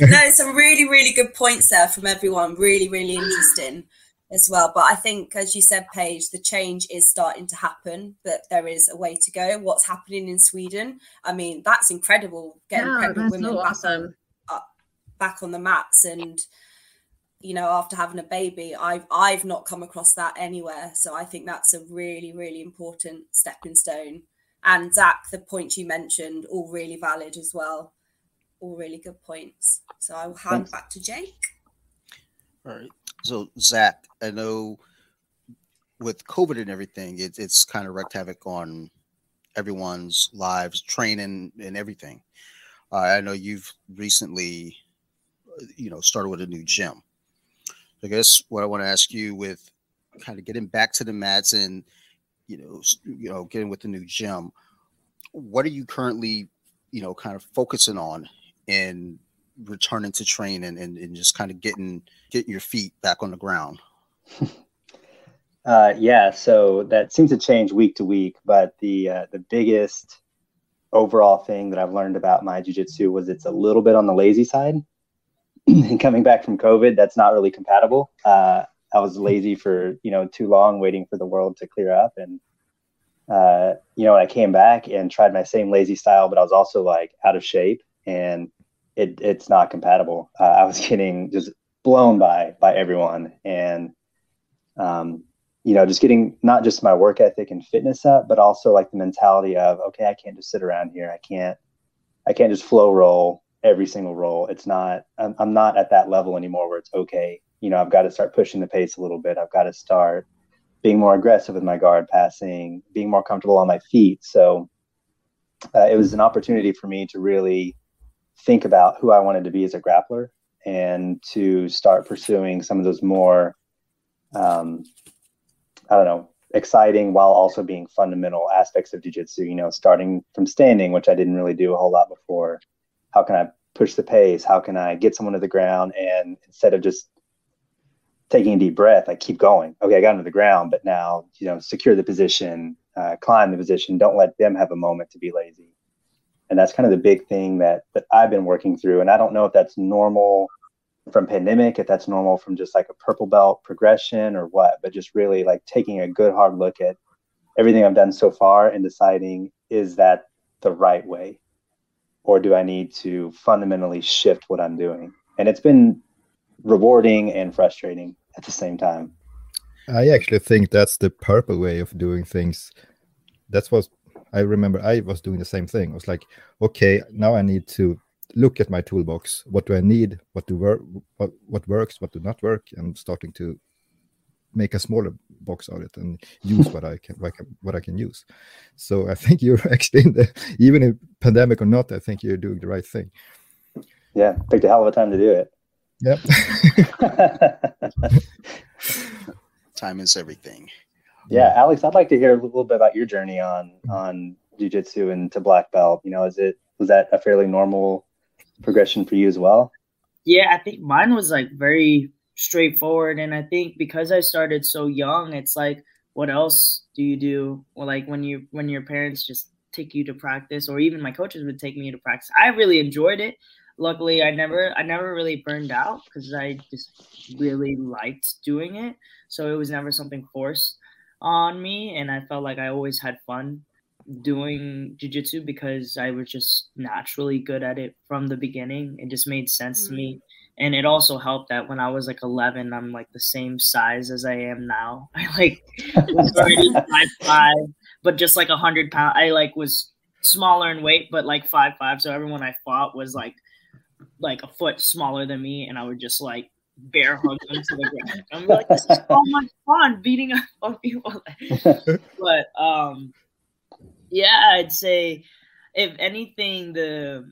no some really really good points there from everyone really really interesting as well. But I think, as you said, Paige, the change is starting to happen, that there is a way to go. What's happening in Sweden? I mean, that's incredible. Getting yeah, pregnant women so back, awesome. on, uh, back on the mats and you know after having a baby i've i've not come across that anywhere so i think that's a really really important stepping stone and zach the points you mentioned all really valid as well all really good points so i'll hand Thanks. back to jake all right so Zach, I know with COVID and everything, it, it's kind of wreaked havoc on everyone's lives, training and everything. Uh, I know you've recently, you know, started with a new gym. I guess what I want to ask you with kind of getting back to the mats and you know, you know, getting with the new gym, what are you currently, you know, kind of focusing on in returning to training and, and just kind of getting getting your feet back on the ground? uh, yeah, so that seems to change week to week, but the uh, the biggest overall thing that I've learned about my jujitsu was it's a little bit on the lazy side. coming back from COVID, that's not really compatible. Uh, I was lazy for you know too long, waiting for the world to clear up, and uh, you know I came back and tried my same lazy style, but I was also like out of shape, and it, it's not compatible. Uh, I was getting just blown by by everyone, and um, you know, just getting not just my work ethic and fitness up, but also like the mentality of okay, I can't just sit around here. I can't I can't just flow roll every single role. It's not I'm, I'm not at that level anymore where it's okay. You know, I've got to start pushing the pace a little bit. I've got to start being more aggressive with my guard passing, being more comfortable on my feet. So uh, it was an opportunity for me to really think about who I wanted to be as a grappler and to start pursuing some of those more, um, I don't know, exciting while also being fundamental aspects of jujitsu. You know, starting from standing, which I didn't really do a whole lot before. How can I push the pace? How can I get someone to the ground and instead of just taking a deep breath, I keep going. Okay, I got into the ground, but now you know, secure the position, uh, climb the position. Don't let them have a moment to be lazy and that's kind of the big thing that that I've been working through. And I don't know if that's normal from pandemic, if that's normal from just like a purple belt progression or what, but just really like taking a good hard look at everything I've done so far and deciding is that the right way, or do I need to fundamentally shift what I'm doing? And it's been rewarding and frustrating at the same time. I actually think that's the purple way of doing things. That's what I remember I was doing the same thing. I was like, okay, now I need to look at my toolbox. What do I need? What do work? What what works? What do not work? And starting to make a smaller box out of it and use what I can, what I can, what I can use. So I think you're actually in the even in pandemic or not, I think you're doing the right thing. Yeah, picked a hell of a time to do it. Yep. time is everything. Yeah, Alex, I'd like to hear a little bit about your journey on mm-hmm. on jujitsu and to black belt? You know, is it was that a fairly normal progression for you as well? Yeah, I think mine was like very straightforward, and I think because I started so young, it's like, what else do you do? Well, like when you when your parents just take you to practice, or even my coaches would take me to practice. I really enjoyed it. Luckily, I never I never really burned out because I just really liked doing it. So it was never something forced on me, and I felt like I always had fun doing jujitsu because I was just naturally good at it from the beginning. It just made sense mm-hmm. to me. And it also helped that when I was like 11, I'm like the same size as I am now. I like was already five five, but just like a hundred pound. I like was smaller in weight, but like five five. So everyone I fought was like like a foot smaller than me, and I would just like bear hug them to the ground. I'm like, this is so much fun beating up on people. but um, yeah, I'd say if anything, the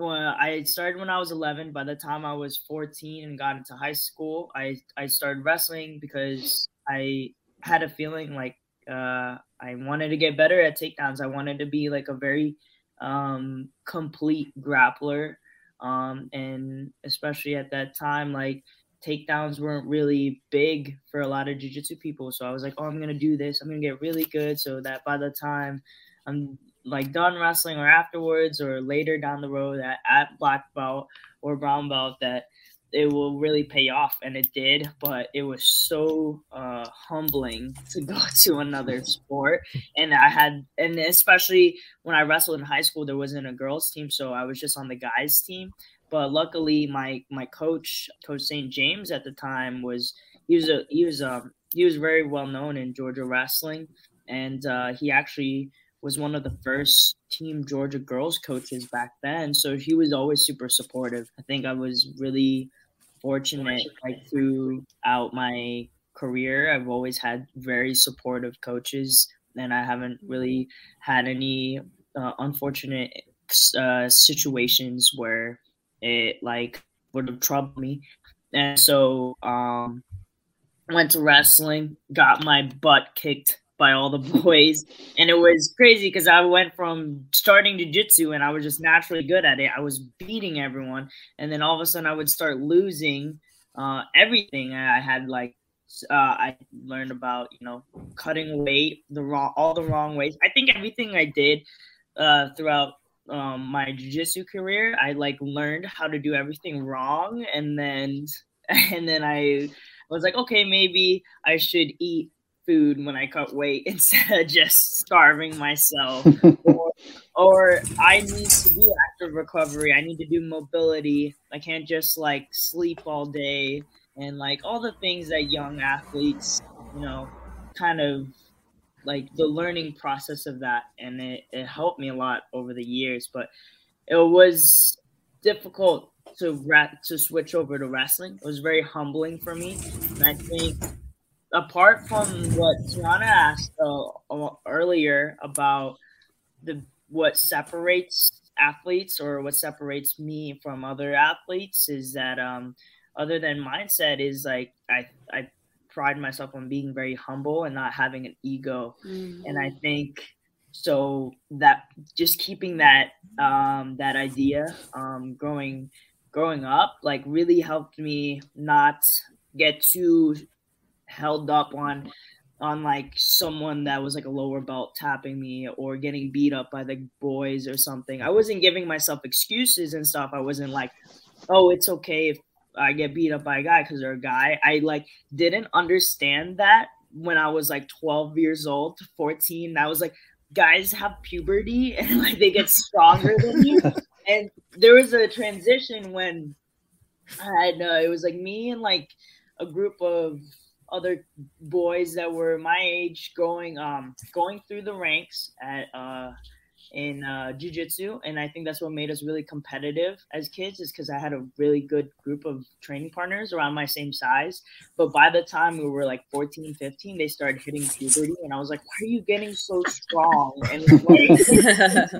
well, I started when I was 11. By the time I was 14 and got into high school, I I started wrestling because I had a feeling like uh, I wanted to get better at takedowns. I wanted to be like a very um, complete grappler, um, and especially at that time, like takedowns weren't really big for a lot of jiu-jitsu people so i was like oh i'm gonna do this i'm gonna get really good so that by the time i'm like done wrestling or afterwards or later down the road at, at black belt or brown belt that it will really pay off and it did but it was so uh, humbling to go to another sport and i had and especially when i wrestled in high school there wasn't a girls team so i was just on the guys team but luckily, my my coach, Coach St. James at the time, was he was a he was um he was very well known in Georgia wrestling, and uh, he actually was one of the first team Georgia girls coaches back then. So he was always super supportive. I think I was really fortunate like throughout my career. I've always had very supportive coaches, and I haven't really had any uh, unfortunate uh, situations where it like would have troubled me. And so um went to wrestling, got my butt kicked by all the boys. And it was crazy because I went from starting jiu-jitsu and I was just naturally good at it. I was beating everyone. And then all of a sudden I would start losing uh, everything. I had like uh, I learned about you know cutting weight the wrong all the wrong ways. I think everything I did uh, throughout um, my jiu-jitsu career i like learned how to do everything wrong and then and then i was like okay maybe i should eat food when i cut weight instead of just starving myself. Or, or i need to do active recovery. I need to do mobility. I can't just like sleep all day. And like all the things that young athletes you know kind of like the learning process of that. And it, it helped me a lot over the years. But it was difficult to rat to switch over to wrestling. It was very humbling for me. And i think apart from what Tiana asked uh, earlier about the what separates athletes or what separates me from other athletes is that um other than mindset is like i i pride myself on being very humble and not having an ego. Mm-hmm. And I think so that just keeping that um, that idea um, growing growing up like really helped me not get too held up on on like someone that was like a lower belt tapping me or getting beat up by the boys or something. I wasn't giving myself excuses and stuff. I wasn't like, oh, it's okay if I get beat up by a guy because they're a guy. I like didn't understand that when I was like 12 years old, 14. I was like, guys have puberty and like they get stronger than you. And there was a transition when I had uh, it was like me and like a group of other boys that were my age going um going through the ranks at uh in uh, jiu-jitsu. And i think that's what made us really competitive as kids is because i had a really good group of training partners around my same size. But by the time we were like 14 15 they started hitting puberty and i was like why are you getting so strong? And, like,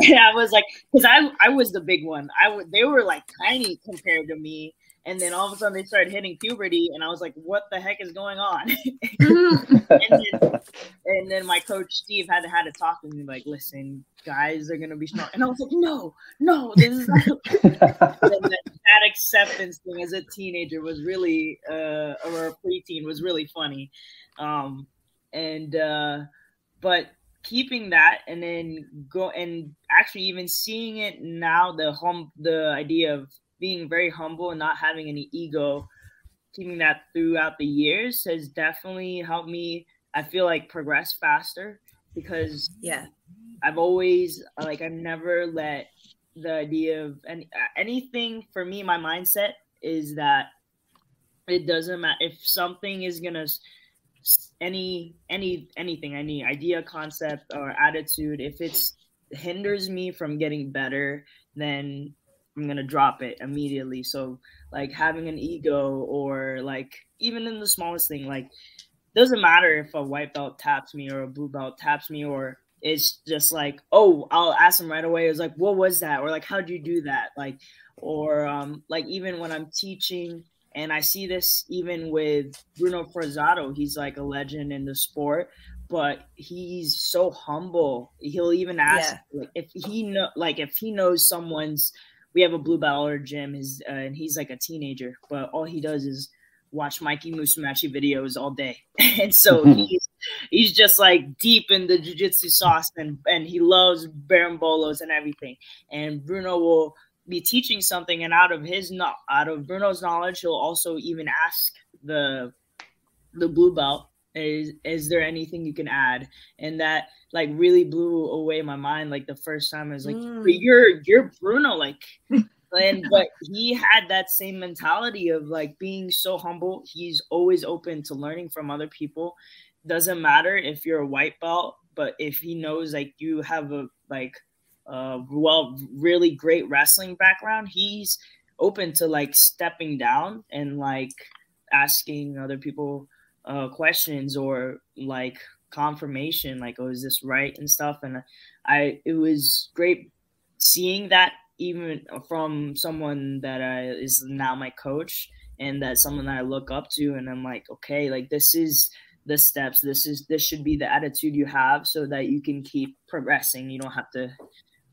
and i was like because i i was the big one. I would they were like tiny compared to me and then all of a sudden they started hitting puberty, and I was like, "What the heck is going on?" and, then, and, then, my coach Steve had to had to talk to me like, "Listen, guys are gonna be smart and I was like, "No, no, this is not." that, that, acceptance thing as a teenager was really, uh, or a preteen was really funny, um, and uh, but keeping that and then go and actually even seeing it now the home the idea of being very humble and not having any ego, keeping that throughout the years has definitely helped me. I feel like progress faster because yeah, I've always like I've never let the idea of any anything for me. My mindset is that it doesn't matter if something is gonna any any anything any idea concept or attitude if it's hinders me from getting better then I'm gonna drop it immediately. So like having an ego or like even in the smallest thing, like doesn't matter if a white belt taps me or a blue belt taps me or it's just like, oh, I'll ask them right away. It's like, what was that? Or like, how'd you do that? Like, or um, like even when I'm teaching and I see this even with Bruno Frazatto, he's like a legend in the sport, but he's so humble. He'll even ask yeah. like if he know like if he knows someone's we have a blue belt gym is uh, and he's like a teenager but all he does is watch mikey musumeci videos all day. And so he's he's just like deep in the jiu-jitsu sauce and and he loves berimbolos and everything. And bruno will be teaching something and out of his not out of bruno's knowledge he'll also even ask the the blue belt is is there anything you can add? And that like really blew away my mind like the first time i was like mm. you're you're bruno like and but he had that same mentality of like being so humble. He's always open to learning from other people. Doesn't matter if you're a white belt but if he knows like you have a like uh well really great wrestling background he's open to like stepping down and like asking other people uh, questions or like confirmation, like, oh, is this right and stuff. And I, it was great seeing that even from someone that I, is now my coach and that someone that I look up to. And I'm like, okay, like this is the steps. This is, this should be the attitude you have so that you can keep progressing. You don't have to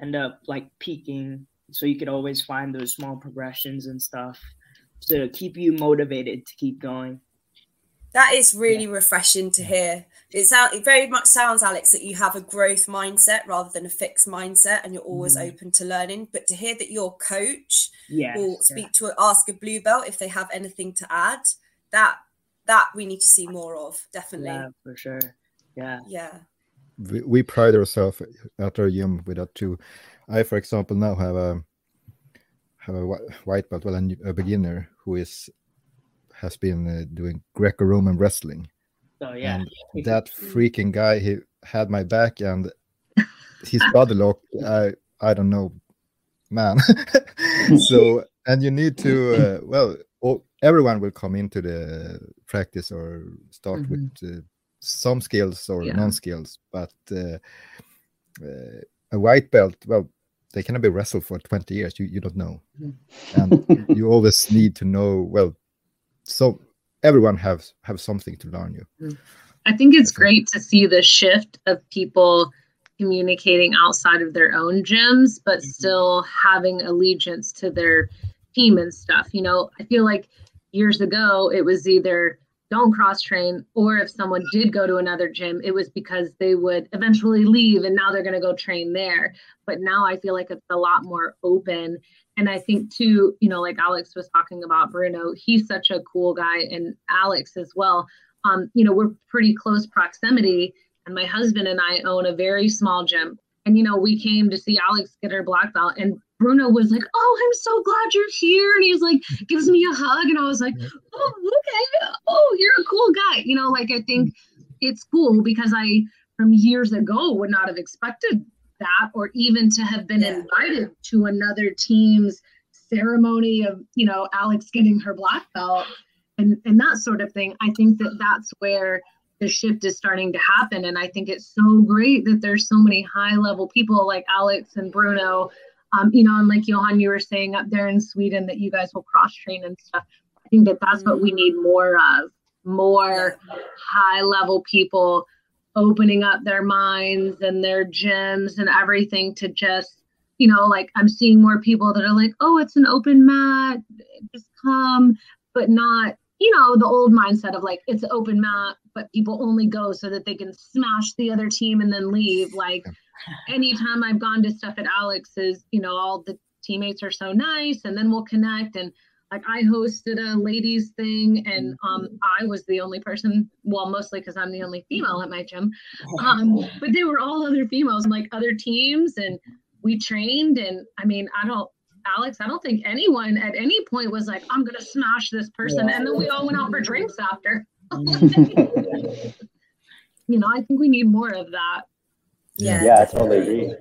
end up like peaking. So you could always find those small progressions and stuff to keep you motivated to keep going. That is really yeah. refreshing to hear. It, sound, it very much sounds, Alex, that you have a growth mindset rather than a fixed mindset, and you're always mm. open to learning. But to hear that your coach yes, will speak yeah. to ask a blue belt if they have anything to add, that that we need to see more of, definitely. Yeah, for sure. Yeah. Yeah. We, we pride ourselves at our gym with that too. I, for example, now have a have a white belt, well, a beginner who is has been uh, doing Greco-Roman wrestling. Oh yeah, and that freaking guy he had my back and his body lock. I I don't know, man. so and you need to uh, well, all, everyone will come into the practice or start mm-hmm. with uh, some skills or yeah. non-skills, but uh, uh, a white belt, well, they cannot be wrestled for 20 years you, you don't know mm-hmm. and you always need to know well so everyone has have something to learn you. I think it's great to see the shift of people communicating outside of their own gyms but mm-hmm. still having allegiance to their team and stuff. You know i feel like years ago it was either don't cross train or if someone did go to another gym it was because they would eventually leave and now they're going to go train there. But now i feel like it's a lot more open and I think too, you know, like Alex was talking about Bruno, he's such a cool guy, and Alex as well. Um, you know, we're pretty close proximity, and my husband and I own a very small gym. And you know, we came to see Alex get her black belt, and Bruno was like, "Oh, I'm so glad you're here," and he's like, gives me a hug, and I was like, "Oh, okay, oh, you're a cool guy." You know, like I think it's cool because I, from years ago, would not have expected that or even to have been yeah. invited to another team's ceremony of you know alex getting her black belt and and that sort of thing i think that that's where the shift is starting to happen and i think it's so great that there's so many high level people like alex and bruno Um, you know, and like Johan, you were saying up there in Sweden that you guys will cross train and stuff. I think that that's what we need more of more high level people opening up their minds and their gyms and everything to just you know like i'm seeing more people that are like oh it's an open mat just come but not you know the old mindset of like it's open mat but people only go so that they can smash the other team and then leave. Like anytime i've gone to stuff at alex's you know all the teammates are so nice and then we'll connect and like I hosted a ladies thing and um I was the only person well mostly because I'm the only female at my gym. Um but they were all other females and like other teams and we trained and I mean I don't Alex I don't think anyone at any point was like I'm gonna smash this person and then we all went out for drinks after. You know I think we need more of that. Yeah, yeah, I totally agree.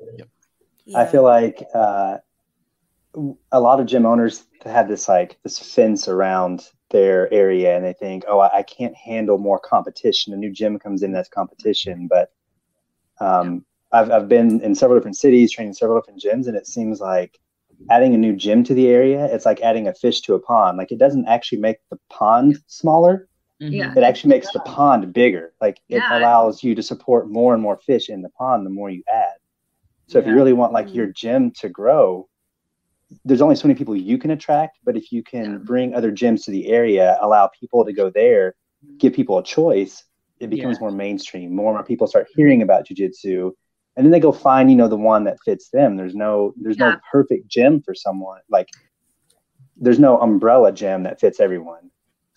I feel like uh, a lot of gym owners have this like this fence around their area, and they think, "Oh, I, I can't handle more competition." A new gym comes in that's competition, but um, I've I've been in several different cities, training several different gyms, and it seems like adding a new gym to the area, it's like adding a fish to a pond. Like it doesn't actually make the pond smaller. yeah It actually makes the pond bigger. Like it Yeah. allows you to support more and more fish in the pond the more you add. So if you really want like your gym to grow, there's only so many people you can attract. But if you can bring other gyms to the area, allow people to go there, give people a choice, it becomes Yeah. more mainstream. More and more people start hearing about jujitsu. And then they go find, you know, the one that fits them. There's no there's Yeah. no perfect gym for someone. Like there's no umbrella gym that fits everyone.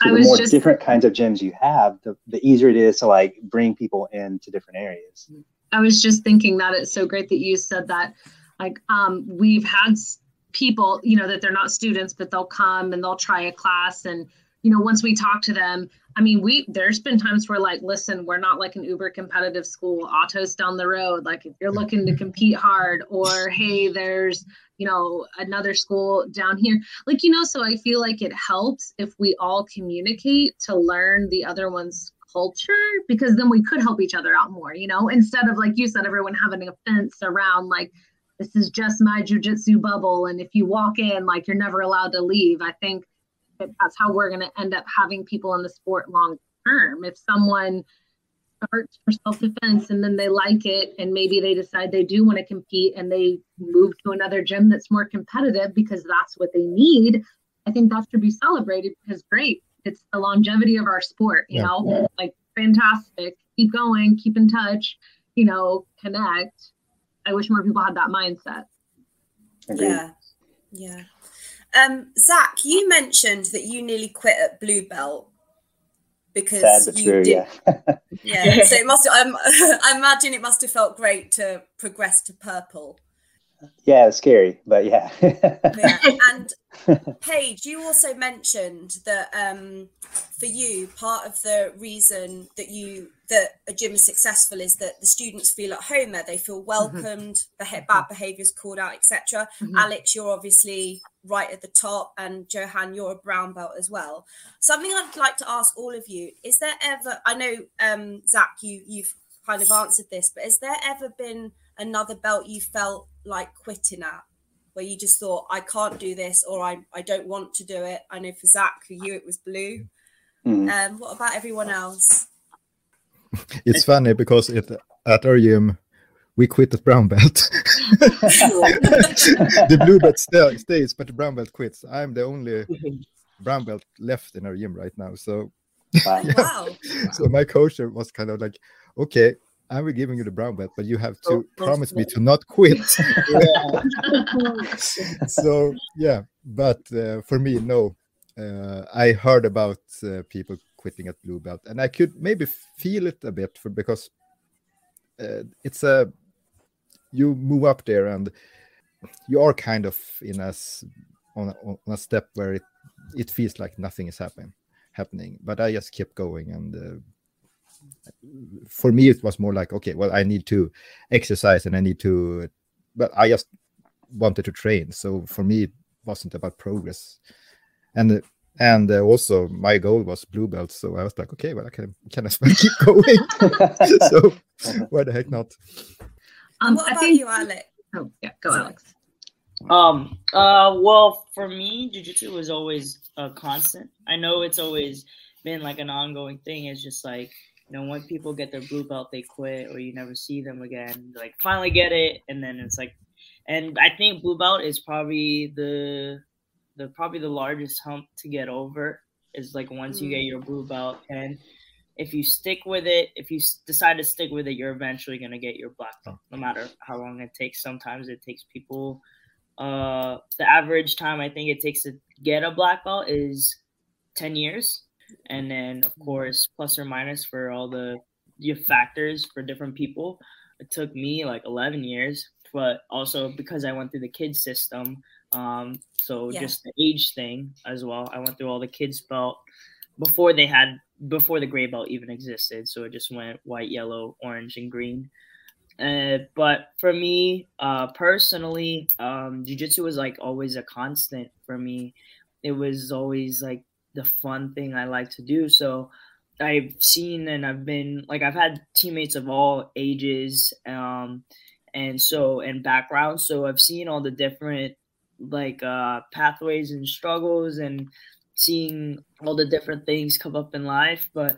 So I the more just- different kinds of gyms you have, the, the easier it is to like bring people into different areas. I was just thinking that it's so great that you said that. Like, um, we've had people, you know, that they're not students, but they'll come and they'll try a class. And, you know, once we talk to them, I mean, we, there's been times where like, listen, we're not like an uber competitive school, autos down the road. Like, if you're looking to compete hard, or hey, there's, you know, another school down here. Like, you know, so I feel like it helps if we all communicate to learn the other one's culture because then we could help each other out more, you know, instead of like you said, everyone having a fence around like this is just my jujitsu bubble. And if you walk in, like you're never allowed to leave. I think that that's how we're going to end up having people in the sport long term. If someone starts for self defense and then they like it, and maybe they decide they do want to compete and they move to another gym that's more competitive because that's what they need, I think that should be celebrated because great. It's the longevity of our sport, you Yeah. know, like fantastic. Keep going, keep in touch, you know, connect. I wish more people had that mindset. Agreed. Yeah, yeah. Um, Zach, you mentioned that you nearly quit at blue belt because Sad but you true, did. yeah. Yeah, so it must. Um, I imagine it must have felt great to progress to purple. Yeah, it's scary, but yeah. Yeah. And Paige, you also mentioned that um, for you, part of the reason that you that a gym is successful is that the students feel at home there. They feel welcomed, beha- bad behaviours called out, etc. Mhm. Alex, you're obviously right at the top, and Johan, you're a brown belt as well. Something I'd like to ask all of you: Is there ever? I know, um, Zach, you you've kind of answered this, but has there ever been another belt you felt like quitting at? where you just thought I can't do this or I, I don't want to do it. I know for Zach, for you it was blue. Mm. Um, what about everyone else? It's funny because it, at our gym, we quit the brown belt. the blue belt still stays, but the brown belt quits. I'm the only brown belt left in our gym right now. So, Wow. Wow. so my coach was kind of like, okay, I will giving you the brown belt, but you have to Oh, promise me to not quit. Yeah. so yeah, but uh, for me, no. Uh, I heard about uh, people quitting at blue belt, and I could maybe feel it a bit for because uh, it's a you move up there and you are kind of in a on a, on a step where it it feels like nothing is happening happening but i just kept going and uh, for me it was more like okay well i need to exercise and i need to but i just wanted to train so for me it wasn't about progress and and uh, also my goal was blue belt so i was like okay well i can can as well keep going so why the heck not Um, what I about think, you, Alex? Oh, yeah, go, Alex. Um. Uh. Well, for me, jujitsu was always a constant. I know it's always been like an ongoing thing. It's just like you know when people get their blue belt, they quit or you never see them again. Like finally get it, and then it's like, and I think blue belt is probably the the probably the largest hump to get over. Is like once you get your blue belt and if you stick with it, if you decide to stick with it, you're eventually going to get your black belt, no matter how long it takes. Sometimes it takes people uh, the average time I think it takes to get a black belt is 10 years. And then, of course, plus or minus for all the your factors for different people. It took me like 11 years, but also because I went through the kids system. Um, so yeah. just the age thing as well. I went through all the kids belt before they had before the gray belt even existed. So it just went white, yellow, orange, and green. Uh, but for me, uh, personally, um, jujitsu was like always a constant for me. It was always like the fun thing I like to do. So I've seen and I've been like I've had teammates of all ages, um, and so and backgrounds. So I've seen all the different like uh, pathways and struggles and seeing all the different things come up in life. But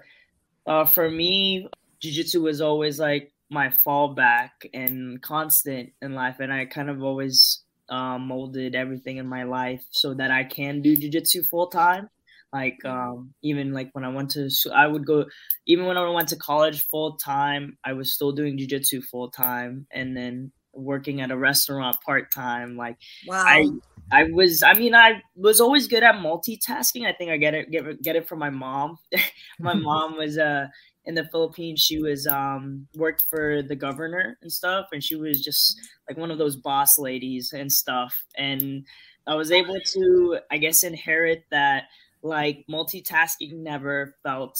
uh, for me, jujitsu was always like my fallback and constant in life and i kind of always um, molded everything in my life so that i can do jiu-jitsu full time like um, even like when i went to i would go even when i went to college full time i was still doing jiu-jitsu full time and then working at a restaurant part time like wow i I was, I mean, I was always good at multitasking. I think I get it, get, get it from my mom. my mom was, uh, in the Philippines. She was um worked for the governor and stuff, and she was just like one of those boss ladies and stuff. And I was able to, I guess, inherit that like multitasking never felt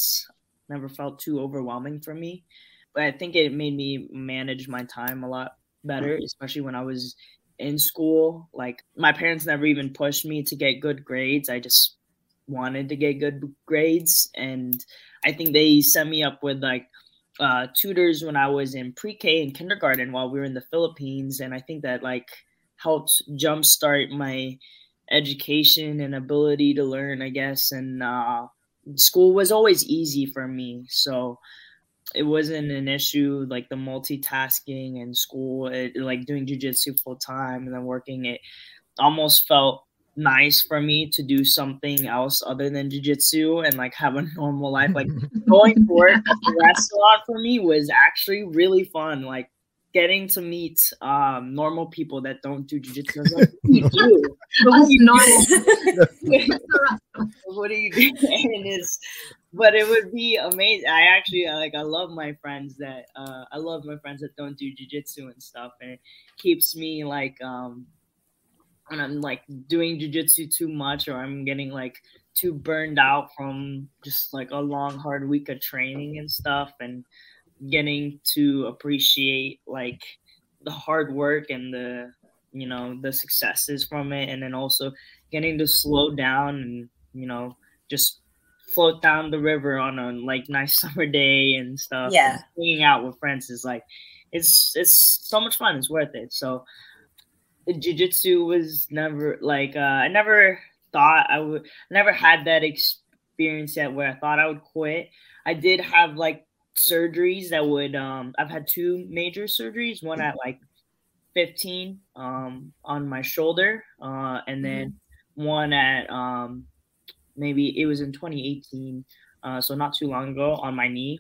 never felt too overwhelming for me. But I think it made me manage my time a lot better, especially when I was in school. Like my parents never even pushed me to get good grades. I just wanted to get good grades and I think they set me up with like uh, tutors when I was in pre-K and kindergarten while we were in the Philippines, and I think that like helped jumpstart my education and ability to learn, I guess. And uh, school was always easy for me, so it wasn't an issue like the multitasking and school, it, like doing jujitsu full time and then working. It almost felt nice for me to do something else other than jujitsu and like have a normal life. Like going for work at the restaurant for me was actually really fun. Like getting to meet um, normal people that don't do jujitsu. Like, what do you do? what, do you what do you do? And it's, but it would be amazing. I actually like. I love my friends that. Uh, I love my friends that don't do jujitsu and stuff, and it keeps me like um when I'm like doing jujitsu too much or I'm getting like too burned out from just like a long hard week of training and stuff and getting to appreciate like the hard work and the you know the successes from it and then also getting to slow down and you know just float down the river on a like nice summer day and stuff. Yeah. and hanging out with friends is like it's it's so much fun. It's worth it. So jiu-jitsu was never like uh, i never thought i would never had that experience yet where i thought i would quit. I did have like surgeries that would um i've had two major surgeries one at like 15 um on my shoulder uh and then mm-hmm. one at um maybe it was in 2018 uh so not too long ago on my knee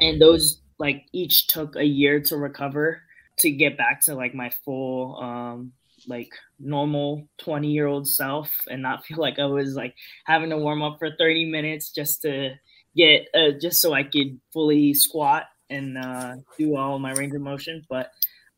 and those like each took a year to recover to get back to like my full um like normal 20 year old self and not feel like I was like having to warm up for 30 minutes just to get uh, just so I could fully squat and uh, do all my range of motion. But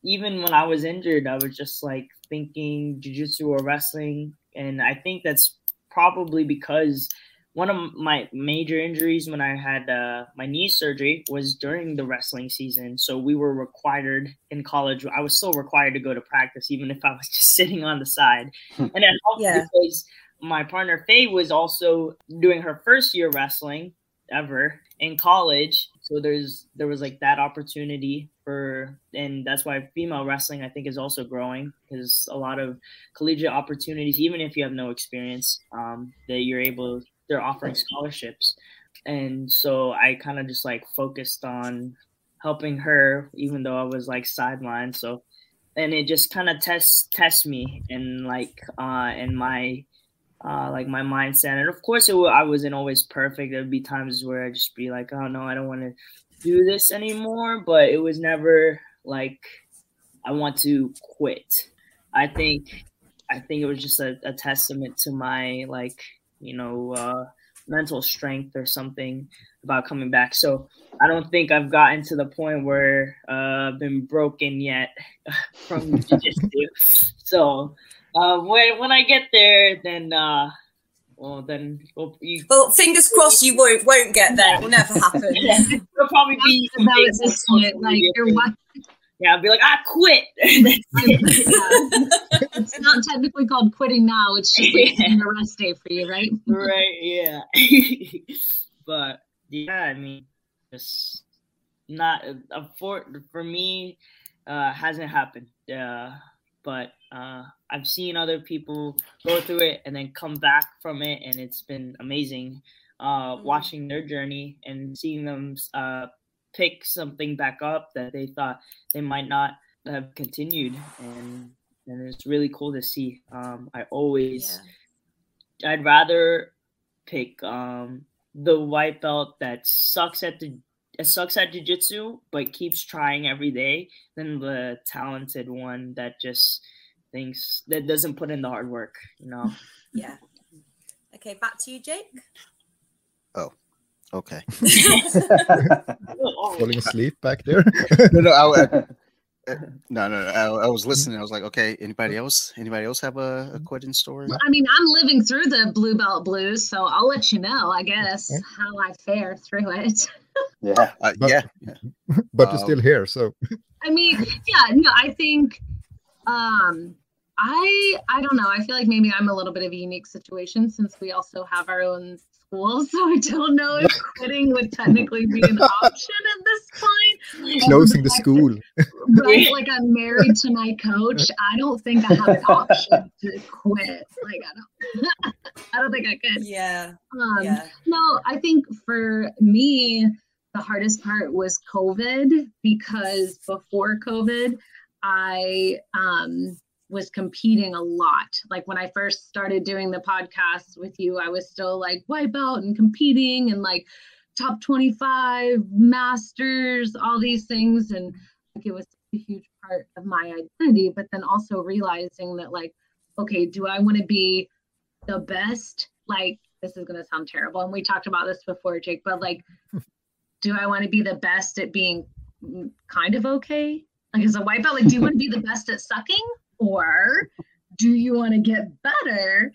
even when I was injured, I was just like thinking jujitsu or wrestling. And I think that's probably because one of my major injuries when I had uh, my knee surgery was during the wrestling season. So we were required in college. I was still required to go to practice, even if I was just sitting on the side. Hmm. and it helped yeah. because my partner Faye was also doing her first year wrestling ever in college. so there's there was like that opportunity for and that's why female wrestling i think is also growing because a lot of collegiate opportunities even if you have no experience um, that you're able they're offering scholarships and so i kind of just like focused on helping her even though i was like sidelined so and it just kind of tests tests me and like uh in my uh, like my mindset. And of course, it I wasn't always perfect. There'd be times where I'd just be like, oh no, I don't want to do this anymore. But it was never like I want to quit. I think I think it was just a, a testament to my like you know uh, mental strength or something about coming back. So I don't think I've gotten to the point where uh, I've been broken yet from jiu-jitsu. so uh, when when I get there, then uh, well, then well, you... well, fingers crossed you won't won't get there. It will never happen. yeah, it'll probably be about this point, like you're what. Yeah, I'll be like, I quit. it's not technically called quitting now. It's just like yeah. a rest day for you, right? right. Yeah. but yeah, I mean, just not uh, for for me, uh, hasn't happened. Uh, but uh, I've seen other people go through it and then come back from it, and it's been amazing uh, mm-hmm. watching their journey and seeing them uh, pick something back up that they thought they might not have continued, and and it's really cool to see. Um, I always, yeah. I'd rather pick um, the white belt that sucks at the it sucks at jiu-jitsu but keeps trying every day than the talented one that just thinks that doesn't put in the hard work you know yeah okay back to you jake oh okay falling asleep back there no no I, uh, no, no, no. I, I, was listening. I was like, okay, anybody else? Anybody else have a, a quitting story? I mean, I'm living through the blue belt blues, so I'll let you know, I guess, how I fare through it. yeah, uh, but, yeah, but um, you're still here, so. I mean, yeah, no, I think, um, I I don't know. I feel like maybe I'm a little bit of a unique situation since we also have our own school, so I don't know if quitting would technically be an option at this point. Closing the school. right, like I'm married to my coach. I don't think I have an option to quit. Like I don't, I don't think I could. Yeah. Um, yeah. No, I think for me, the hardest part was COVID because before COVID, I um was competing a lot. Like when I first started doing the podcast with you, I was still like white belt and competing and like top 25 masters, all these things. And like it was a huge part of my identity. But then also realizing that, like, okay, do I want to be the best? Like, this is going to sound terrible. And we talked about this before, Jake, but like, do I want to be the best at being kind of okay? Like, as a white belt, like, do you want to be the best at sucking? Or do you want to get better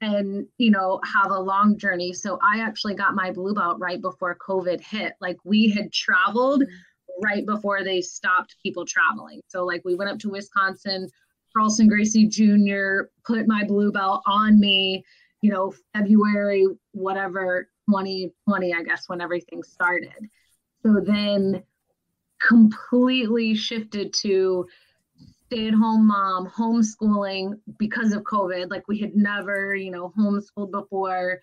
and you know have a long journey? So i actually got my blue belt right before covid hit. Like we had traveled mm-hmm. right before they stopped people traveling. So like we went up to wisconsin carlson gracie jr put my blue belt on me you know february whatever 2020 i guess when everything started. So then completely shifted to stay at home mom, homeschooling because of COVID. Like we had never, you know, homeschooled before.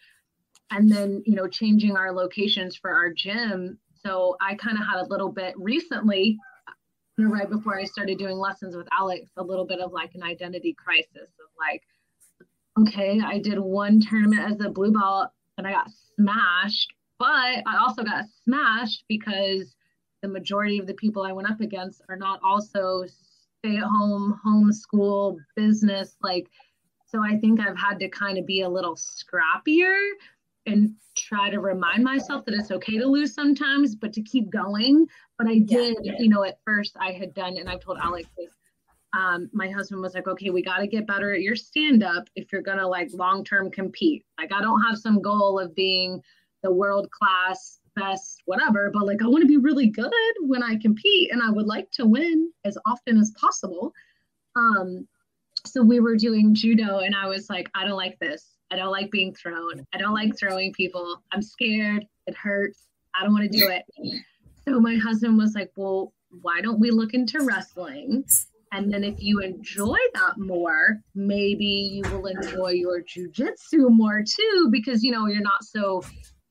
And then, you know, changing our locations for our gym. So I kind of had a little bit recently, right before I started doing lessons with Alex, a little bit of like an identity crisis of like, okay, I did one tournament as a blue belt and I got smashed, but I also got smashed because the majority of the people I went up against are not also stay at home, homeschool, business. Like, so I think I've had to kind of be a little scrappier and try to remind myself that it's okay to lose sometimes, but to keep going. But I did, yeah. you know, at first I had done, and I told Alex this. Um, my husband was like, okay, we got to get better at your stand up if you're going to like long term compete. Like, I don't have some goal of being the world class best, whatever, but like I want to be really good when I compete and I would like to win as often as possible. Um, so we were doing judo and I was like, I don't like this. I don't like being thrown. I don't like throwing people. I'm scared. It hurts. I don't want to do it. So my husband was like, Well, why don't we look into wrestling? And then if you enjoy that more, maybe you will enjoy your jujitsu more too, because you know you're not so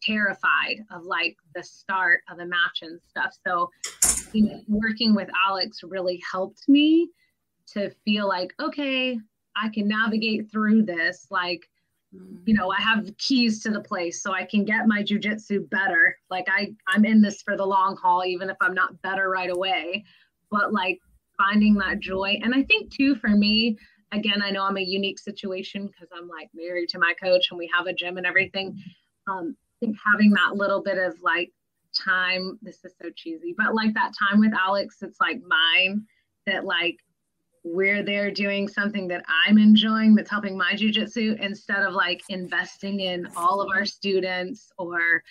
terrified of like the start of a match and stuff. So you know, working with Alex really helped me to feel like, okay, I can navigate through this. Like, you know, I have keys to the place so I can get my jujitsu better. Like I, I'm in this for the long haul, even if I'm not better right away. But like finding that joy. And I think too, for me, again, I know I'm a unique situation because I'm like married to my coach and we have a gym and everything. Um, think having that little bit of like time, this is so cheesy, but like that time with Alex, it's like mine that like we're there doing something that I'm enjoying that's helping my jujitsu instead of like investing in all of our students or,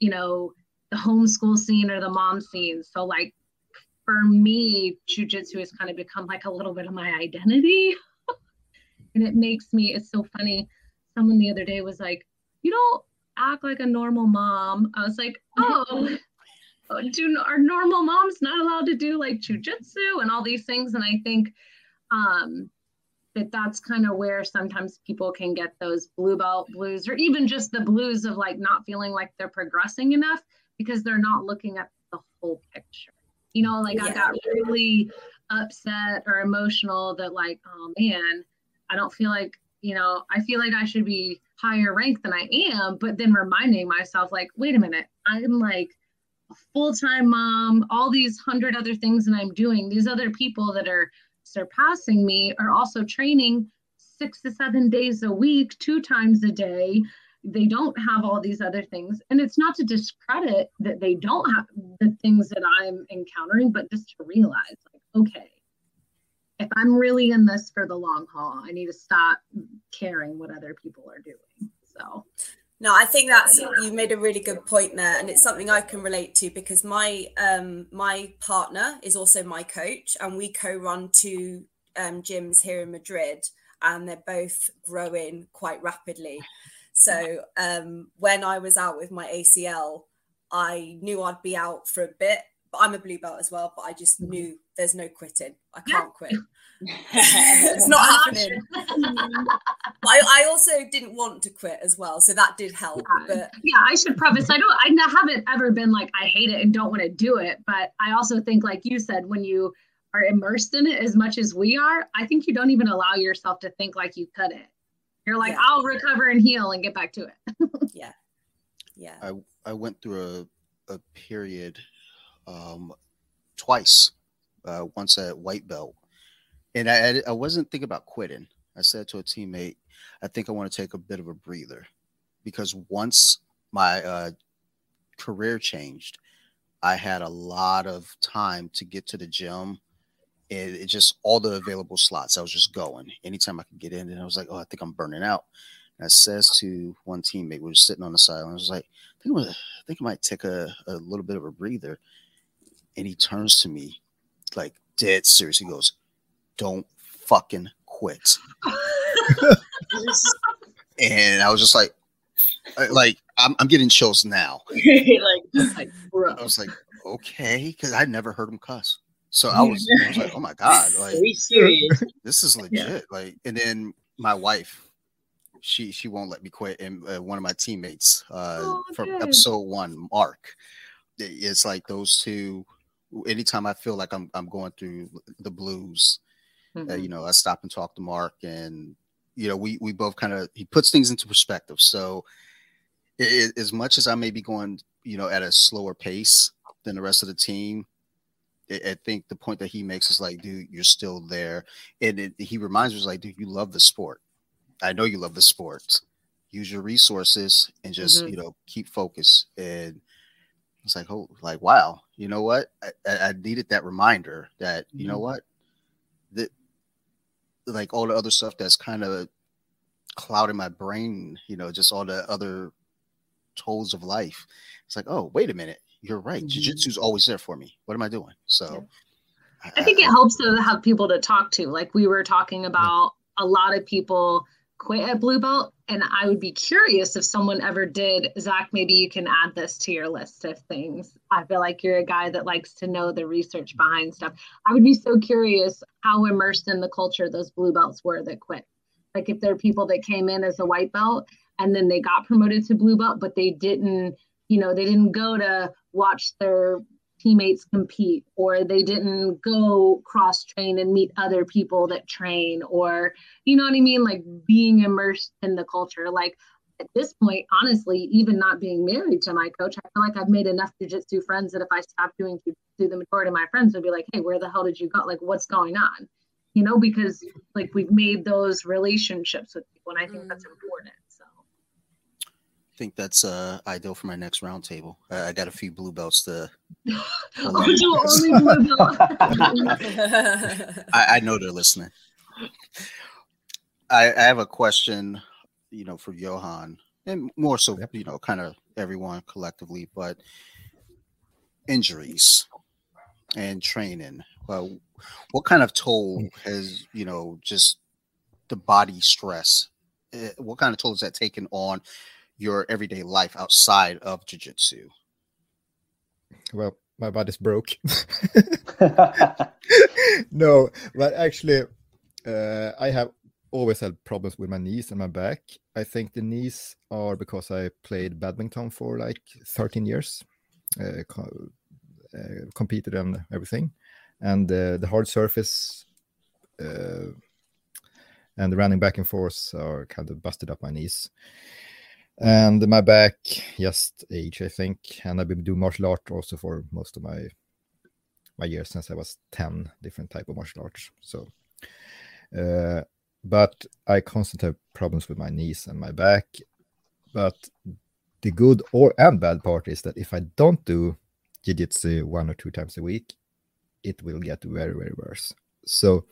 you know, the homeschool scene or the mom scene. So like for me, jujitsu has kind of become like a little bit of my identity. and it makes me, it's so funny. Someone the other day was like, You don't act like a normal mom. I was like, Oh, do are normal moms not allowed to do like jujitsu and all these things? And I think um that that's kind of where sometimes people can get those blue belt blues or even just the blues of like not feeling like they're progressing enough because they're not looking at the whole picture you know like yeah. i got really upset or emotional that like oh man i don't feel like you know i feel like i should be higher ranked than i am but then reminding myself like wait a minute i'm like a full-time mom. All these hundred other things that i'm doing these other people that are surpassing me are also training six to seven days a week two times a day. They don't have all these other things. And it's not to discredit that they don't have the things that i'm encountering but just to realize like okay if i'm really in this for the long haul i need to stop caring what other people are doing so no i think that's you made a really good point there and it's something i can relate to because my um my partner is also my coach and we co-run two um, gyms here in madrid and they're both growing quite rapidly so um, when I was out with my ACL, I knew I'd be out for a bit. But I'm a blue belt as well. But I just mm-hmm. knew there's no quitting. I can't quit. it's not happening. I, I also didn't want to quit as well, so that did help. But yeah, I should preface. I don't. I haven't ever been like I hate it and don't want to do it. But I also think, like you said, when you are immersed in it as much as we are, I think you don't even allow yourself to think like you couldn't. You're like, yeah. I'll recover and heal and get back to it. yeah. Yeah. I, I went through a, a period um, twice, uh, once at white belt. And I, I wasn't thinking about quitting. I said to a teammate, I think I want to take a bit of a breather because once my uh, career changed, I had a lot of time to get to the gym and it just all the available slots. I was just going anytime I could get in, and I was like, oh, I think I'm burning out. And I says to one teammate, we were sitting on the sideline, I was like, I think, I think I might take a, a little bit of a breather. And he turns to me, like dead serious. He goes, "Don't fucking quit." and I was just like, like I'm, I'm getting chills now. like, like I was like, okay, because I never heard him cuss. So I was, I was like, oh my God, like this is legit. Yeah. Like, and then my wife, she she won't let me quit. And uh, one of my teammates uh, oh, from good. episode one, Mark, it's like those two. Anytime I feel like I'm I'm going through the blues, mm-hmm. uh, you know, I stop and talk to Mark, and you know, we we both kind of he puts things into perspective. So, it, as much as I may be going, you know, at a slower pace than the rest of the team, I think the point that he makes is like, dude, you're still there. And it, he reminds us, like, dude, you love the sport. I know you love the sport. Use your resources and just, mm-hmm. you know, keep focus. And it's like, oh, like, wow, you know what? I, I needed that reminder that, you mm-hmm. know what? That, like, all the other stuff that's kind of clouding my brain, you know, just all the other tolls of life. It's like, oh, wait a minute you're right. Mm-hmm. Jiu-jitsu's always there for me. What am I doing? So I, I think it helps to have people to talk to. Like we were talking about, yeah. a lot of people quit at blue belt and i would be curious if someone ever did. Zach maybe you can add this to your list of things. I feel like you're a guy that likes to know the research behind stuff. I would be so curious how immersed in the culture those blue belts were that quit. Like if there are people that came in as a white belt and then they got promoted to blue belt but they didn't you know they didn't go to watch their teammates compete or they didn't go cross train and meet other people that train or you know what i mean? Like being immersed in the culture. Like at this point honestly even not being married to my coach i feel like i've made enough jiu-jitsu friends that if i stop doing jiu-jitsu the majority of my friends would be like hey where the hell did you go? Like what's going on? You know because like we've made those relationships with people and i think mm. that's important think that's uh, ideal for my next roundtable. I, I got a few blue belts to. oh, you only blue belt. I, I, know they're listening. I, I, have a question, you know, for Johan, and more so, you know, kind of everyone collectively, but injuries and training. Well, what kind of toll mm. has you know just the body stress? Eh, what kind of toll is that taken on? Your everyday life outside of jiu-jitsu? Well my body's broke. No but actually uh, i have always had problems with my knees and my back. I think the knees are because i played badminton for like 13 years uh, co- uh, competed and everything. And uh, the hard surface uh, and the running back and forth are kind of busted up my knees and my back just age i think. And i've been doing martial art also for most of my my years since i was 10 different type of martial arts. So uh, but i constantly have problems with my knees and my back. But the good or and bad part is that if i don't do jiu-jitsu one or two times a week it will get very very worse. So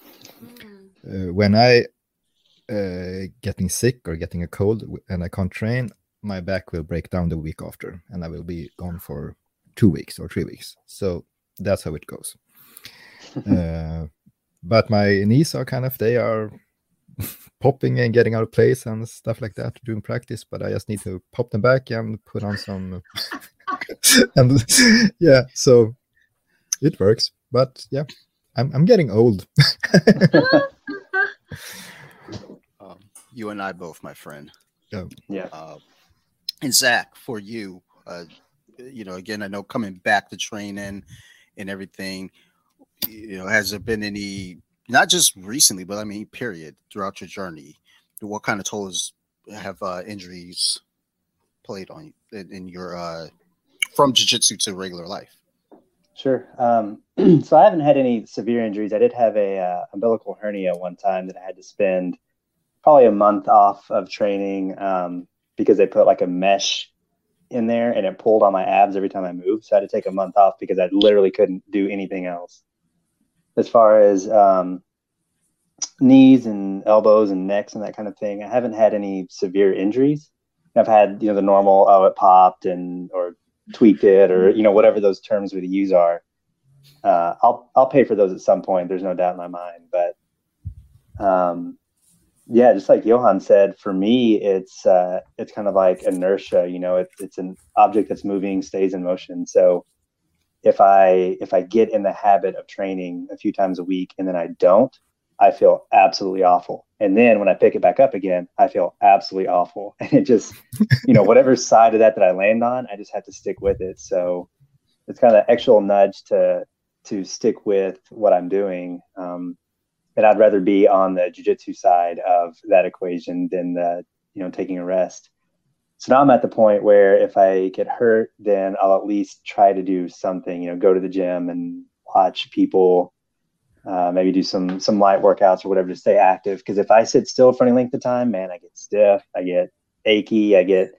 mm. uh, when i uh, getting sick or getting a cold and I can't train, my back will break down the week after and I will be gone for two weeks or three weeks. So that's how it goes. uh, but my knees are kind of, they are popping and getting out of place and stuff like that during practice. But I just need to pop them back and put on some. and yeah, so it works. But yeah, I'm, I'm getting old. You and I both, my friend. Yeah. Yeah. Uh, and Zach, for you, uh, you know, again, I know coming back to training and everything, you know, has there been any, not just recently, but I mean, period, throughout your journey, what kind of tolls have uh, injuries played on you in, in your, uh, from jiu-jitsu to regular life? Sure. Um, so I haven't had any severe injuries. I did have a uh, umbilical hernia one time that I had to spend – probably a month off of training um, because they put like a mesh in there and it pulled on my abs every time I moved. So I had to take a month off because I literally couldn't do anything else. As far as um, knees and elbows and necks and that kind of thing, I haven't had any severe injuries. I've had you know the normal oh it popped and or tweaked it or you know whatever those terms we use are. Uh, I'll I'll pay for those at some point. There's no doubt in my mind, but um, yeah, just like Johan said, for me, it's uh, it's kind of like inertia. You know, it's it's an object that's moving, stays in motion. So if I if I get in the habit of training a few times a week and then I don't, I feel absolutely awful. And then when I pick it back up again, I feel absolutely awful. And it just, you know, whatever side of that that I land on, I just have to stick with it. So it's kind of an actual nudge to to stick with what I'm doing. Um, and I'd rather be on the jujitsu side of that equation than the you know taking a rest. So now I'm at the point where if I get hurt, then I'll at least try to do something. You know, go to the gym and watch people, uh, maybe do some some light workouts or whatever to stay active. Because if I sit still for any length of time, man, I get stiff, I get achy, I get,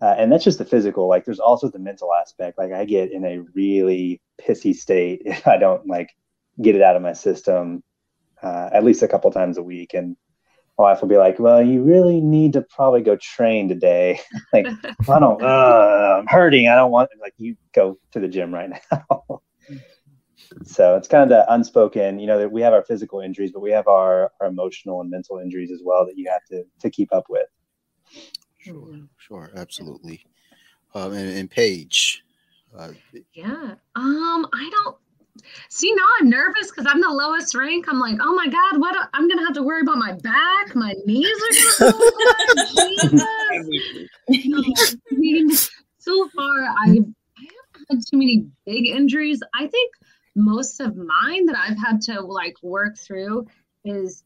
uh, and that's just the physical. Like there's also the mental aspect. Like I get in a really pissy state if I don't like get it out of my system uh, at least a couple times a week. And my wife will be like, "Well, you really need to probably go train today." like, I don't, uh, I'm hurting. I don't want. Like, you go to the gym right now. so it's kind of the unspoken, you know, that we have our physical injuries, but we have our, our emotional and mental injuries as well that you have to to keep up with. Sure, sure, absolutely. Um, and, and Paige. Uh, yeah. Um, I don't see now I'm nervous because I'm the lowest rank. I'm like, oh my god, what? A, I'm gonna have to worry about my back. My knees are gonna. Jesus. I mean, so far I haven't had too many big injuries. I think most of mine that I've had to like work through is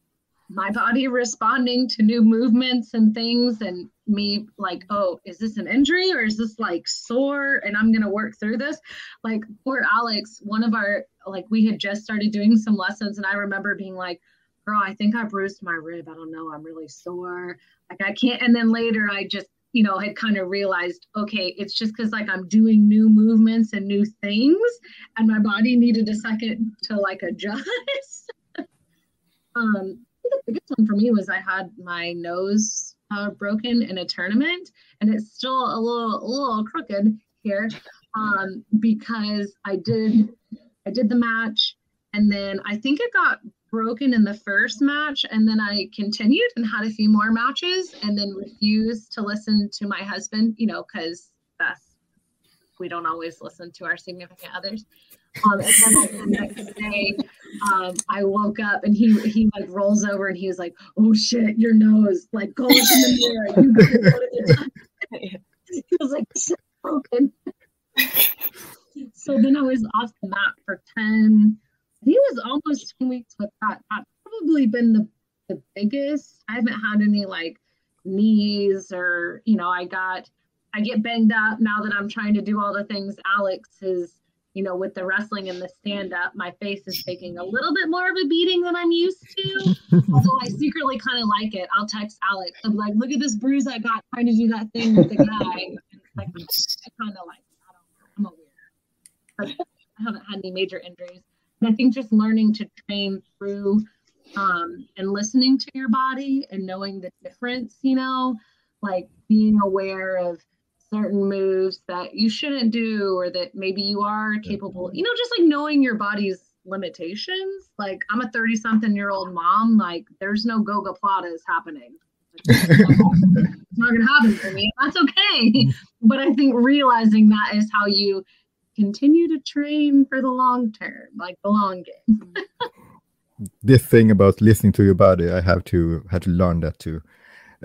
my body responding to new movements and things and me like oh is this an injury or is this like sore and i'm gonna work through this? Like poor alex one of our like we had just started doing some lessons and i remember being like girl i think i bruised my rib. I don't know. I'm really sore. Like i can't and then later i just you know, had kind of realized, okay, it's just because like I'm doing new movements and new things, and my body needed a second to like adjust. um, the biggest one for me was I had my nose uh, broken in a tournament, and it's still a little a little crooked here um, because I did I did the match, and then I think it got broken in the first match and then I continued and had a few more matches and then refused to listen to my husband, you know, because that's we don't always listen to our significant others. Um, and then the next day, um, I woke up and he he like rolls over and he was like, "Oh shit, your nose! Like go look in the mirror." You he was like, broken. so then I was off the mat for ten he was almost two weeks with that. That's probably been the, the biggest. I haven't had any like knees or, you know, I got, I get banged up now that I'm trying to do all the things Alex is, you know, with the wrestling and the stand up. My face is taking a little bit more of a beating than I'm used to. Although I secretly kind of like it. I'll text Alex. I'm like, look at this bruise I got trying to do that thing with the guy. like, I kind of like, I don't know. I'm a weird. But I haven't had any major injuries. I think just learning to train through um, and listening to your body and knowing the difference, you know, like being aware of certain moves that you shouldn't do or that maybe you are capable, you know, just like knowing your body's limitations. Like I'm a 30 something year old mom, like there's no gogoplatas happening. it's not gonna happen for me. That's okay. But I think realizing that is how you continue to train for the long term, like the long game. this thing about listening to your body, I have to have to learn that too.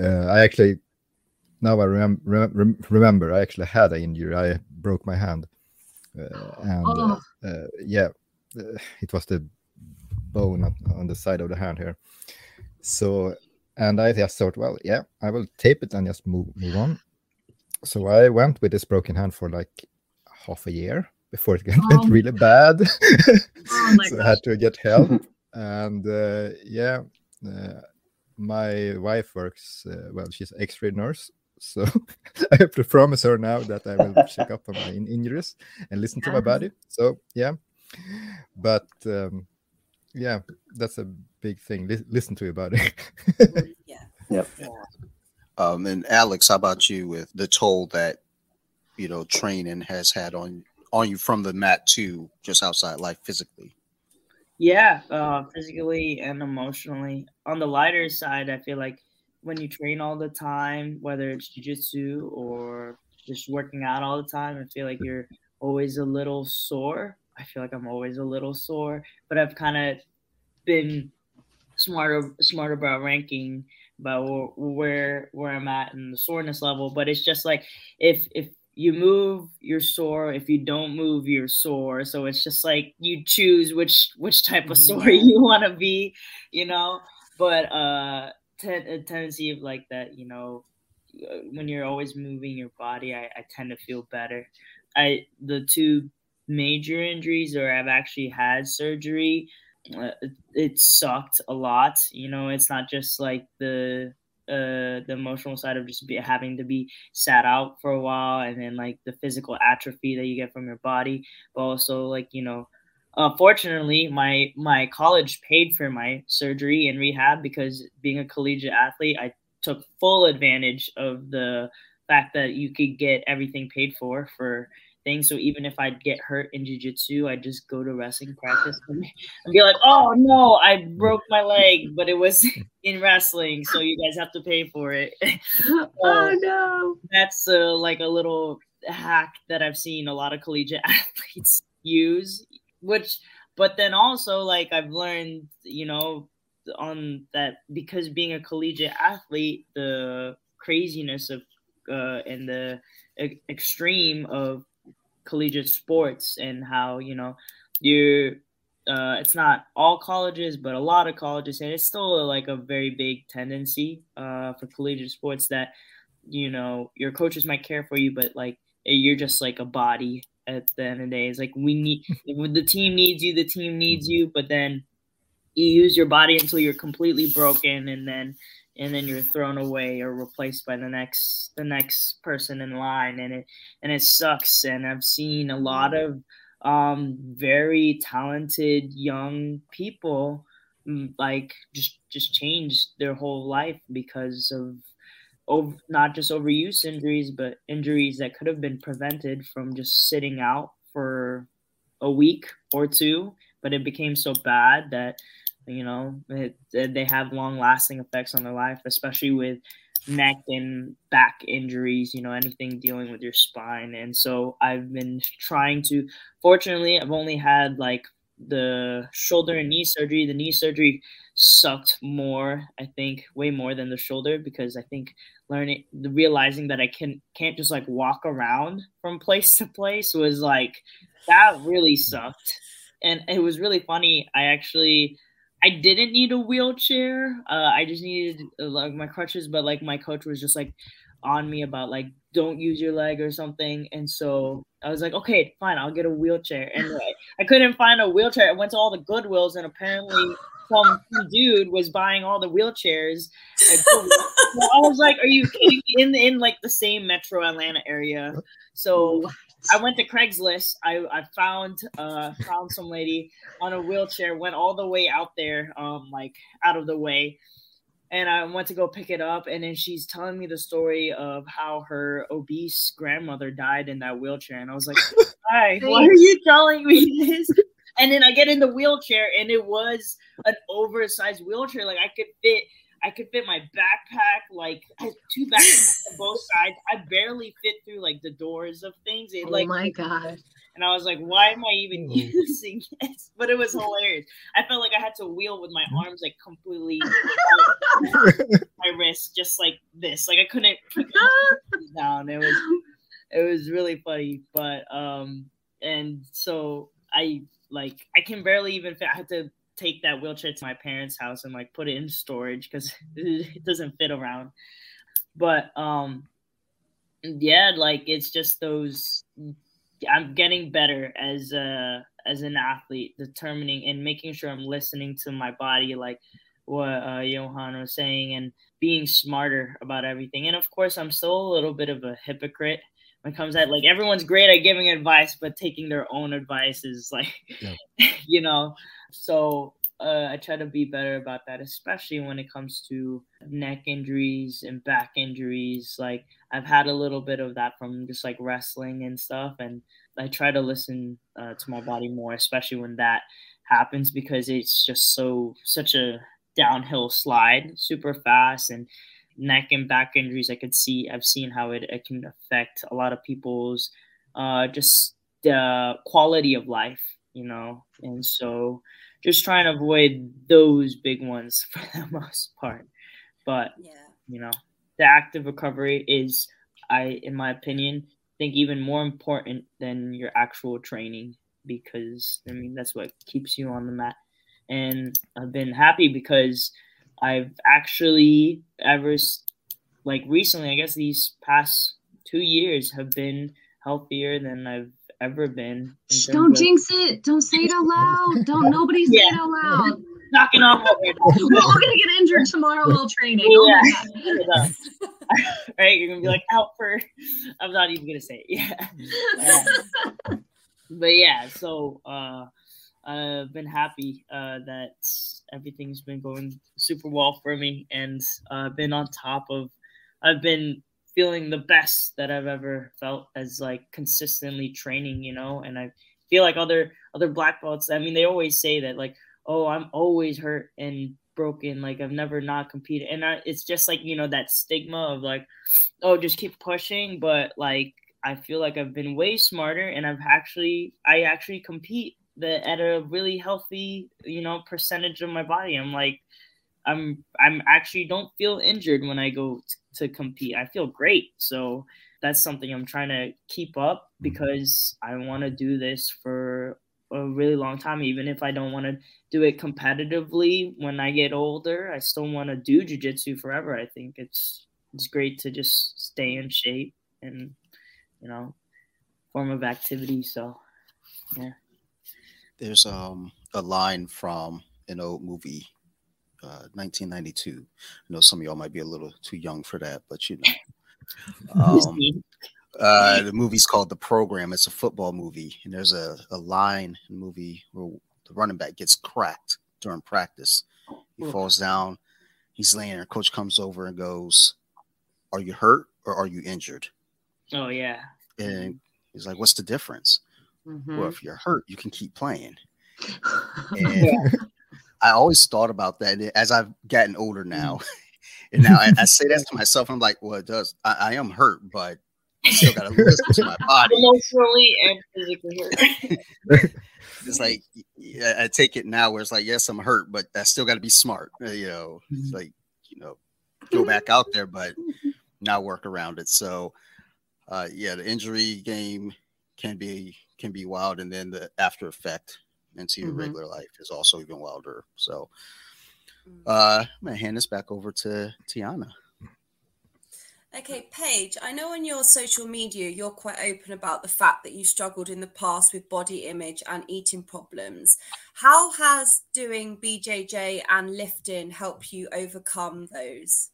Uh, I actually now I rem rem remember I actually had an injury. I broke my hand, uh, and oh. uh, yeah, uh, it was the bone on the side of the hand here. So, and I just thought, well, yeah, I will tape it and just move move on. So I went with this broken hand for like half a year before it got oh. really bad. oh so I had to get help. and uh, yeah, uh, my wife works, uh, well, she's x ray nurse. So I have to promise her now that I will check up on my in injuries and listen to my body. So yeah, but um, yeah, that's a big thing. L listen to your body. yeah. Yep. Yeah. Um, and Alex, how about you with the toll that you know training has had on on you from the mat to just outside life physically? Yeah, uh, physically and emotionally. On the lighter side, I feel like when you train all the time, whether it's jujitsu or just working out all the time, I feel like you're always a little sore. I feel like I'm always a little sore, but I've kind of been smarter smarter about ranking about where where I'm at and the soreness level. But it's just like if if you move you're sore. If you don't move you're sore. So it's just like you choose which which type of sore you want to be you know? But uh ten- a tendency of like that you know uh, when you're always moving your body I, I tend to feel better. I the two major injuries or i've actually had surgery uh, it, it sucked a lot you know it's not just like the uh, the emotional side of just be, having to be sat out for a while and then like the physical atrophy that you get from your body but also like you know unfortunately my my college paid for my surgery and rehab because being a collegiate athlete i took full advantage of the fact that you could get everything paid for for things. So even if I'd get hurt in jujitsu, I'd just go to wrestling practice and be like, "Oh no, I broke my leg, but it was in wrestling, so you guys have to pay for it." oh no, that's uh, like a little hack that I've seen a lot of collegiate athletes use, which. But then also, like I've learned, you know, on that because being a collegiate athlete, the craziness of uh, and the e- extreme of collegiate sports and how you know you uh, it's not all colleges but a lot of colleges and it's still like a very big tendency uh, for collegiate sports that you know your coaches might care for you but like you're just like a body at the end of the day it's like we need the team needs you the team needs you but then you use your body until you're completely broken and then and then you're thrown away or replaced by the next the next person in line and it and it sucks and i've seen a lot of um very talented young people mm, like just just change their whole life because of not just overuse injuries but injuries that could have been prevented from just sitting out for a week or two but it became so bad that you know, it, they have long lasting effects on their life, especially with neck and back injuries, you know, anything dealing with your spine. And so I've been trying to, fortunately, I've only had like the shoulder and knee surgery. The knee surgery sucked more, I think, way more than the shoulder because I think learning, realizing that I can can't just like walk around from place to place was like that really sucked. And it was really funny. I actually I didn't need a wheelchair. Uh, I just needed like my crutches, but like my coach was just like on me about like don't use your leg or something, and so I was like, okay, fine, I'll get a wheelchair. And like, I couldn't find a wheelchair. I went to all the Goodwills, and apparently some dude was buying all the wheelchairs. I was like, are you kidding me? In in like the same Metro Atlanta area. So I went to Craigslist. I, I found uh found some lady on a wheelchair, went all the way out there, um, like out of the way. And I went to go pick it up, and then she's telling me the story of how her obese grandmother died in that wheelchair. And I was like, Hi, why are you telling me this? And then I get in the wheelchair, and it was an oversized wheelchair. Like I could fit I could fit my backpack, like two backpacks on both sides. I barely fit through like the doors of things. It, oh like, my god! And I was like, why am I even using this? But it was hilarious. I felt like I had to wheel with my arms like completely my wrist, just like this. Like I couldn't down. It was it was really funny. But um, and so I like I can barely even fit. I had to take that wheelchair to my parents' house and like put it in storage because it doesn't fit around. But um, yeah, like it's just those. I'm getting better as a as an athlete, determining and making sure I'm listening to my body, like what uh, Johan was saying, and being smarter about everything. And of course, I'm still a little bit of a hypocrite when it comes at like everyone's great at giving advice, but taking their own advice is like, yeah. you know, so uh, I try to be better about that, especially when it comes to neck injuries and back injuries. Like I've had a little bit of that from just like wrestling and stuff, and I try to listen uh, to my body more, especially when that happens because it's just so such a downhill slide, super fast, and neck and back injuries. I could see, I've seen how it, it can affect a lot of people's uh, just the quality of life, you know, and so just trying to avoid those big ones for the most part. But yeah. you know, the active recovery is I in my opinion think even more important than your actual training because I mean that's what keeps you on the mat. And I've been happy because I've actually ever like recently, I guess these past 2 years have been healthier than I've ever been. Don't jinx it. Don't say it out loud. Don't nobody say yeah. it out loud. Knocking off. We're all gonna get injured tomorrow while training. Oh yeah. right, you're gonna be like out for. I'm not even gonna say it. Yeah. Uh, but yeah, so uh, I've been happy uh, that everything's been going super well for me, and I've uh, been on top of. I've been feeling the best that I've ever felt as like consistently training, you know, and I feel like other other black belts, I mean, they always say that like, oh, I'm always hurt and broken like i've never not competed and I, it's just like you know that stigma of like oh just keep pushing but like i feel like i've been way smarter and i've actually i actually compete the at a really healthy you know percentage of my body i'm like i'm i'm actually don't feel injured when i go t- to compete i feel great so that's something i'm trying to keep up mm-hmm. because i want to do this for a really long time. Even if I don't want to do it competitively when I get older, I still want to do jujitsu forever. I think it's it's great to just stay in shape and you know form of activity. So yeah. There's um a line from an old movie, uh, 1992. I know some of y'all might be a little too young for that, but you know. Um, uh, the movie's called The Program. It's a football movie, and there's a, a line in the movie where the running back gets cracked during practice. He falls down. He's laying there. Coach comes over and goes, "Are you hurt or are you injured?" Oh yeah. And he's like, "What's the difference?" Mm-hmm. Well, if you're hurt, you can keep playing. And I always thought about that as I've gotten older now. and now I, I, say that to myself. I'm like, well, it does. I, I am hurt, but I still got to listen to my body. Emotionally and physically it's like I take it now where it's like, yes, I'm hurt, but I still got to be smart. Uh, you know, it's mm-hmm. like, you know, go back out there, but not work around it. So, uh, yeah, the injury game can be can be wild, and then the after effect into your mm-hmm. regular life is also even wilder. So, mm. uh, I'm gonna hand this back over to Teanna. Okay, Paige, I know on your social media you're quite open about the fact that you struggled in the past with body image and eating problems. How has doing BJJ and lifting helped you overcome those?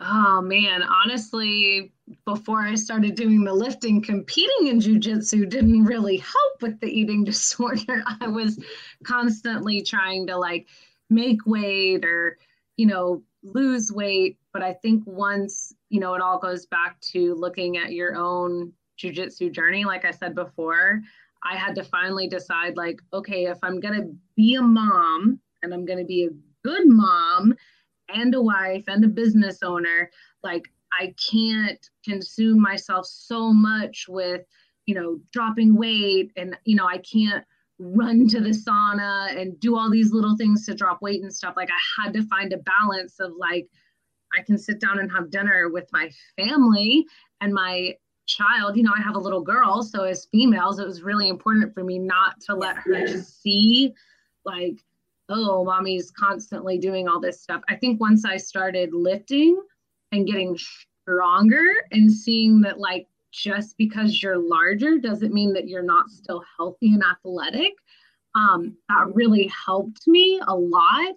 Oh man, honestly, before I started doing the lifting, competing in jujitsu didn't really help with the eating disorder. I was constantly trying to like make weight or, you know, lose weight. But I think once you know, it all goes back to looking at your own jujitsu journey. Like I said before, I had to finally decide, like, okay, if I'm going to be a mom and I'm going to be a good mom and a wife and a business owner, like, I can't consume myself so much with, you know, dropping weight and, you know, I can't run to the sauna and do all these little things to drop weight and stuff. Like, I had to find a balance of like, I can sit down and have dinner with my family and my child. You know, I have a little girl. So, as females, it was really important for me not to let her see, like, oh, mommy's constantly doing all this stuff. I think once I started lifting and getting stronger and seeing that, like, just because you're larger doesn't mean that you're not still healthy and athletic. Um, that really helped me a lot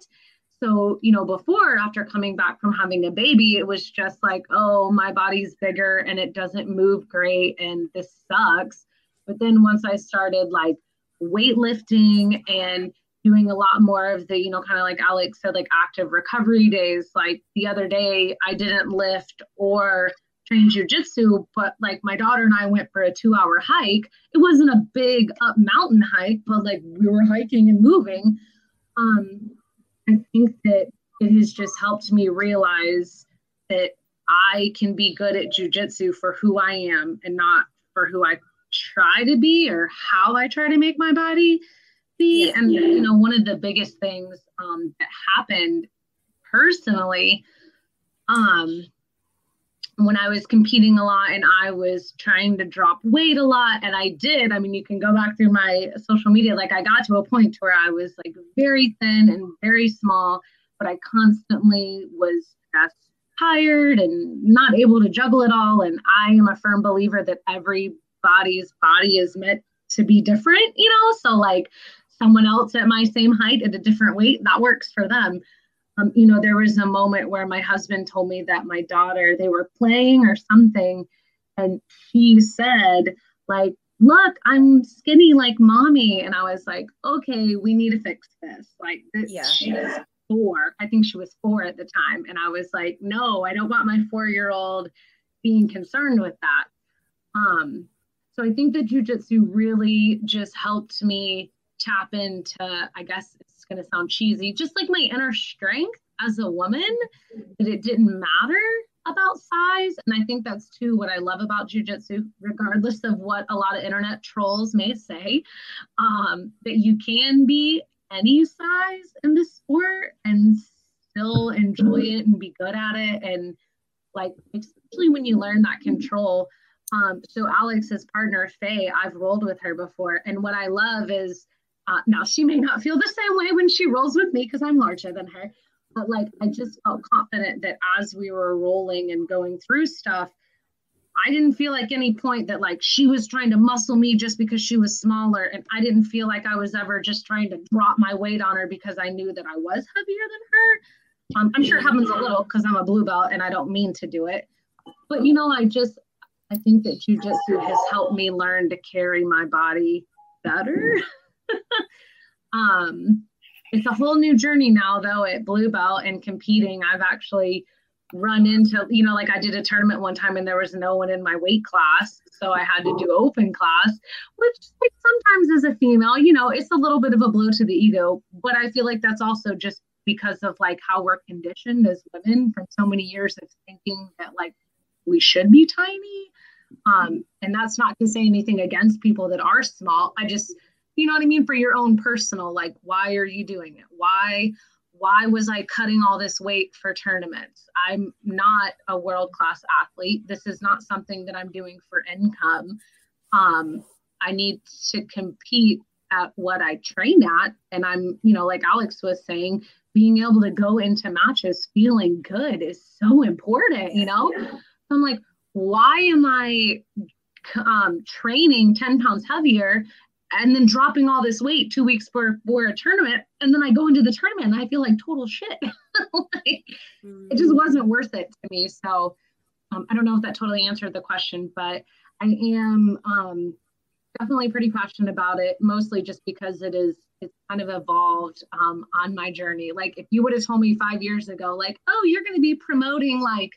so, you know, before, after coming back from having a baby, it was just like, oh, my body's bigger and it doesn't move great and this sucks. But then once I started like weightlifting and doing a lot more of the, you know, kind of like Alex said, like active recovery days, like the other day, I didn't lift or train jujitsu, but like my daughter and I went for a two hour hike. It wasn't a big up mountain hike, but like we were hiking and moving. Um, I think that it has just helped me realize that I can be good at jujitsu for who I am and not for who I try to be or how I try to make my body Yeah. And you know, one of the biggest things um, that happened personally, um, when I was competing a lot and I was trying to drop weight a lot, and I did. I mean, you can go back through my social media. Like, I got to a point where I was like very thin and very small, but I constantly was just tired and not able to juggle it all. And I am a firm believer that everybody's body is meant to be different, you know? So, like, someone else at my same height at a different weight, that works for them um, you know, there was a moment where my husband told me that my daughter, they were playing or something, and he said, like, look, I'm skinny like mommy. And I was like, okay, we need to fix this. Like, this, yeah. she was four. I think she was four at the time. And I was like, no, I don't want my four year old, being concerned with that. Um, so I think that jujitsu really just helped me tap into, I guess it's going to sound cheesy, just like my inner strength as a woman, that it didn't matter about size. And I think that's too what I love about jujitsu, regardless of what a lot of internet trolls may say, um, that you can be any size in this sport and still enjoy it and be good at it. And like, especially when you learn that control. Um, so Alex's partner, Faye, I've rolled with her before. And what I love is uh, now she may not feel the same way when she rolls with me because I'm larger than her but like I just felt confident that as we were rolling and going through stuff, I didn't feel like any point that like she was trying to muscle me just because she was smaller. And I didn't feel like I was ever just trying to drop my weight on her because I knew that I was heavier than her. Um, I'm sure it happens a little because I'm a blue belt and I don't mean to do it. But you know, I just I think that jujitsu has helped me learn to carry my body better. um it's a whole new journey now though at blue belt and competing. I've actually run into you know like i did a tournament one time and there was no one in my weight class so i had to do open class which like, sometimes as a female you know it's a little bit of a blow to the ego but i feel like that's also just because of like how we're conditioned as women from so many years of thinking that like we should be tiny. Um and that's not to say anything against people that are small. I just you know what I mean? For your own personal, like, why are you doing it? Why, why was I cutting all this weight for tournaments? I'm not a world class athlete. This is not something that I'm doing for income. Um, I need to compete at what I train at. And I'm, you know, like Alex was saying, being able to go into matches feeling good is so important, you know? I'm like, why am I um, training 10 pounds heavier and then dropping all this weight two weeks for for a tournament and then i go into the tournament and i feel like total shit like, mm. it just mm. wasn't worth it to me so um, i don't know if that totally answered the question but i am um, definitely pretty passionate about it mostly just because it is it's kind of evolved um, on my journey like if you would have told me five years ago like oh you're going to be promoting like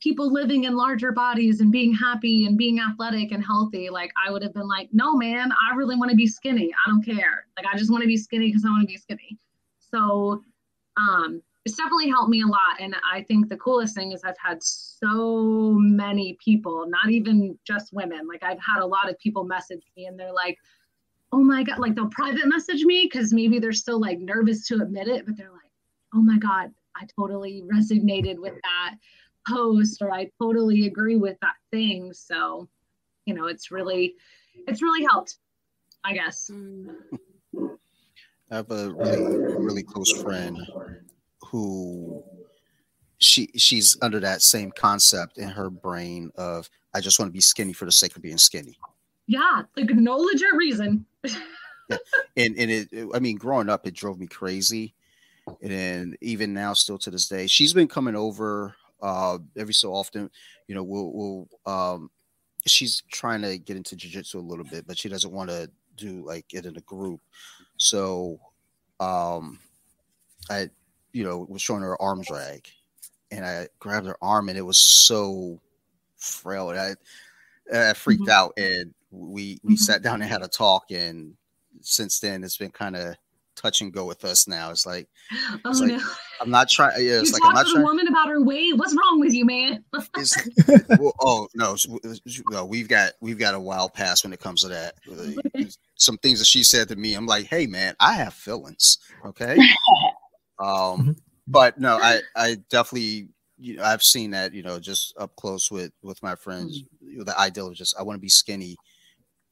people living in larger bodies and being happy and being athletic and healthy, like I would have been like, no, man, I really want to be skinny. I don't care. Like I just want to be skinny because I want to be skinny. So um, it's definitely helped me a lot. And I think the coolest thing is I've had so many people, not even just women. Like I've had a lot of people message me and they're like, oh my God, like they'll private message me because maybe they're still like nervous to admit it, but they're like, oh my God, I totally resonated with that post or I totally agree with that thing. So, you know, it's really, it's really helped, I guess. I have a really, really close friend who she she's under that same concept in her brain of I just want to be skinny for the sake of being skinny. Yeah, like no legit reason. yeah. And and it I mean growing up it drove me crazy. And even now still to this day, she's been coming over uh, every so often, you know, we'll, we'll um, she's trying to get into jujitsu a little bit, but she doesn't want to do like it in a group. So, um, I, you know, was showing her arm drag, and I grabbed her arm, and it was so frail, and I, I freaked mm-hmm. out, and we we mm-hmm. sat down and had a talk, and since then it's been kind of touch and go with us now. It's like, oh, it's like no. I'm not trying. Yeah, it's you like I'm not to trying. woman about her weight. What's wrong with you, man? well, oh no, no, we've got we've got a wild past when it comes to that. Some things that she said to me, I'm like, hey man, I have feelings. Okay. um, mm-hmm. but no, I I definitely you know I've seen that you know just up close with with my friends. Mm-hmm. You know, the ideal of just I want to be skinny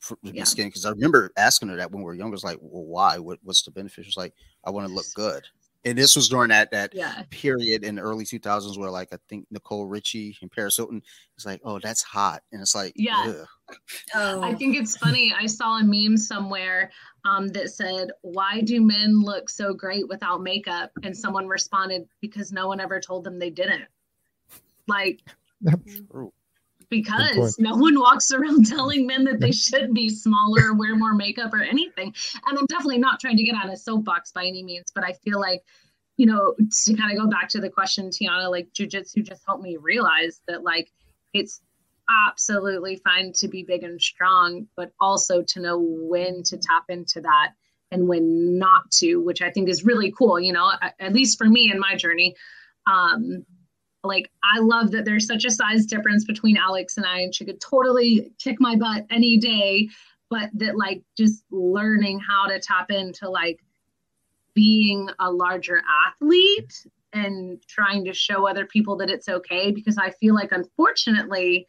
for, yeah. be skinny because I remember asking her that when we were younger. It's like, well, why? What, what's the benefit? It's like, I want to look good. And this was during that that yeah. period in the early 2000s where like I think Nicole Richie and Paris Hilton was like, oh, that's hot, and it's like, yeah. Oh. I think it's funny. I saw a meme somewhere um, that said, "Why do men look so great without makeup?" And someone responded, "Because no one ever told them they didn't." Like, that's True because no one walks around telling men that they should be smaller wear more makeup or anything. And I'm definitely not trying to get on a soapbox by any means, but I feel like, you know, to kind of go back to the question, Teanna, like jujitsu just helped me realize that like it's absolutely fine to be big and strong, but also to know when to tap into that and when not to, which I think is really cool, you know, at least for me in my journey. Um, like I love that there's such a size difference between Alex and I, and she could totally kick my butt any day, but that like just learning how to tap into like being a larger athlete and trying to show other people that it's okay because I feel like unfortunately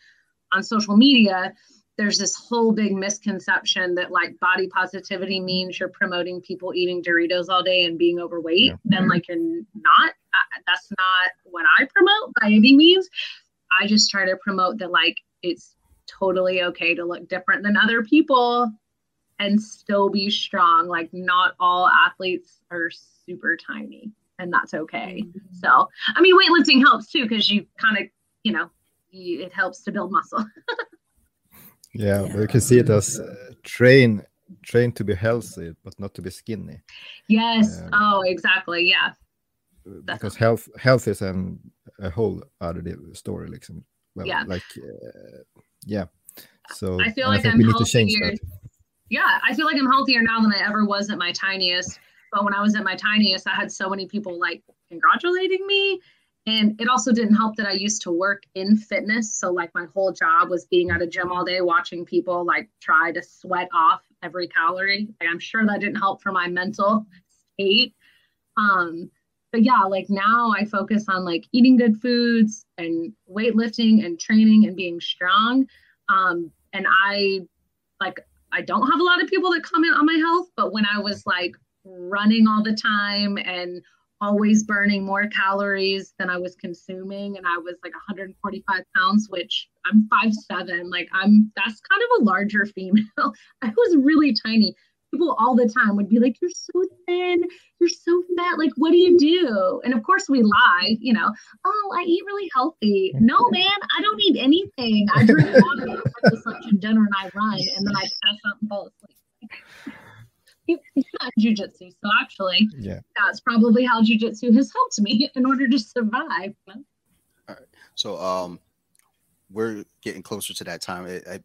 on social media there's this whole big misconception that like body positivity means you're promoting people eating Doritos all day and being overweight. Yeah. And like you're not. That's not what I promote by any means. I just try to promote that like it's totally okay to look different than other people and still be strong. Like not all athletes are super tiny and that's okay. Mm-hmm. So, I mean, weightlifting helps too because you kind of, you know, you, it helps to build muscle. yeah, yeah, you can see it as uh, train train to be healthy, but not to be skinny. Yes. Um, oh, exactly. Yeah. Because health health is an, a whole other story. Like well, yeah. Like uh, yeah. So I feel like I am healthier. Yeah, I feel like I'm healthier now than I ever was at my tiniest. But when I was at my tiniest, I had so many people like congratulating me. And it also didn't help that I used to work in fitness. So, like, my whole job was being at a gym all day, watching people like try to sweat off every calorie. Like, I'm sure that didn't help for my mental state. Um, but yeah, like now I focus on like eating good foods and weightlifting and training and being strong. Um, and I like I don't have a lot of people that comment on my health, but when I was like running all the time and always burning more calories than I was consuming. And I was like 145 pounds, which I'm five seven. Like I'm that's kind of a larger female. I was really tiny. People all the time would be like, You're so thin, you're so fat. Like, what do you do? And of course we lie, you know, oh, I eat really healthy. No, man, I don't eat anything. I drink water, I have lunch and dinner and I run and then I pass out and fall asleep yeah, jujitsu. So actually, yeah, that's probably how jujitsu has helped me in order to survive. All right. So um, we're getting closer to that time. I, I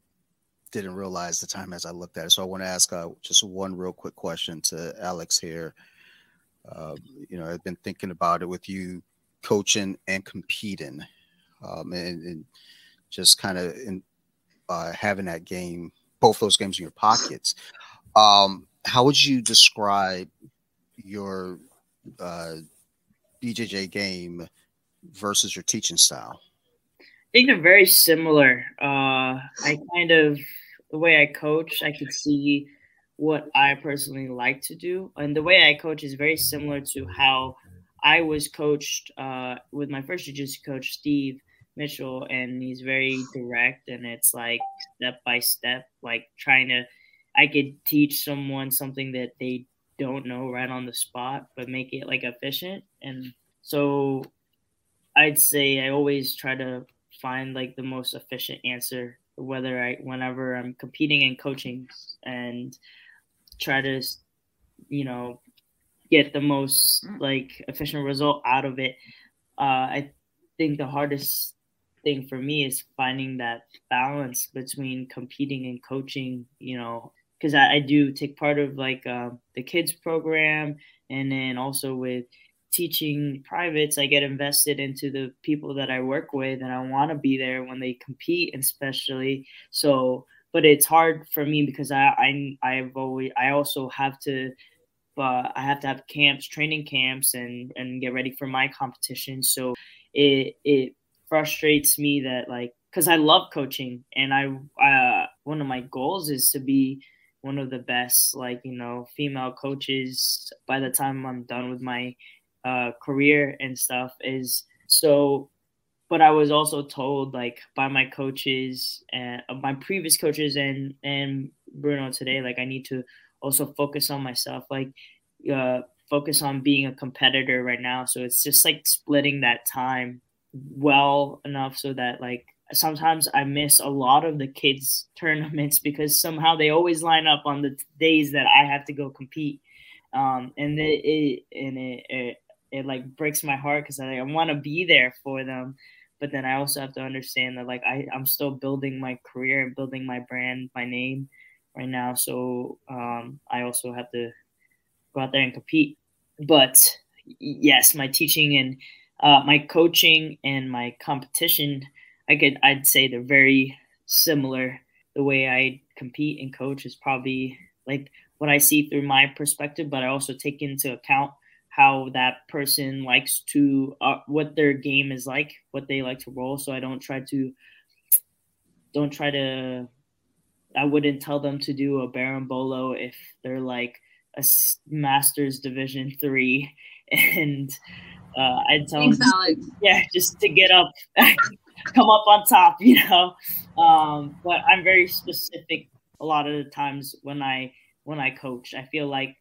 didn't realize the time as I looked at it. So I want to ask uh, just one real quick question to Alex here. Uh, you know, I've been thinking about it with you coaching and competing, um, and, and just kind of uh, having that game, both those games in your pockets. Um, how would you describe your uh, BJJ game versus your teaching style? I think they're very similar. Uh, I kind of the way I coach, I could see what I personally like to do, and the way I coach is very similar to how I was coached uh, with my first jiu-jitsu coach, Steve Mitchell, and he's very direct, and it's like step by step, like trying to I could teach someone something that they don't know right on the spot, but make it like efficient. And so I'd say I always try to find like the most efficient answer, whether I, whenever I'm competing and coaching and try to, you know, get the most like efficient result out of it. Uh, I think the hardest thing for me is finding that balance between competing and coaching, you know, because I, I, do take part of like uh, the kids program and then also with teaching privates i get invested into the people that i work with and i want to be there when they compete especially. So but it's hard for me because i i i've always i also have to but i have to have camps training camps and and get ready for my competition. So it it frustrates me that like because i love coaching and i uh one of my goals is to be one of the best, like, you know, female coaches by the time I'm done with my uh, career and stuff is so but I was also told like by my coaches and uh, my previous coaches and and Bruno today like I need to also focus on myself like uh focus on being a competitor right now so it's just like splitting that time well enough so that like sometimes I miss a lot of the kids tournaments because somehow they always line up on the days that I have to go compete. Um, and it, it and it, it, it like breaks my heart because I, like I want to be there for them, but then I also have to understand that like I I'm still building my career and building my brand, my name right now. So um, I also have to go out there and compete. But yes, my teaching and uh, my coaching and my competition, I could I'd say they're very similar. The way I compete and coach is probably like what I see through my perspective, but I also take into account how that person likes to uh, what their game is like, what they like to roll. So I don't try to don't try to. I wouldn't tell them to do a berimbolo if they're like a Masters Division three, and uh, I'd tell Thanks, them, Alex. yeah, just to get up, come up on top, you know. Um, but I'm very specific a lot of the times when I when I coach. I feel like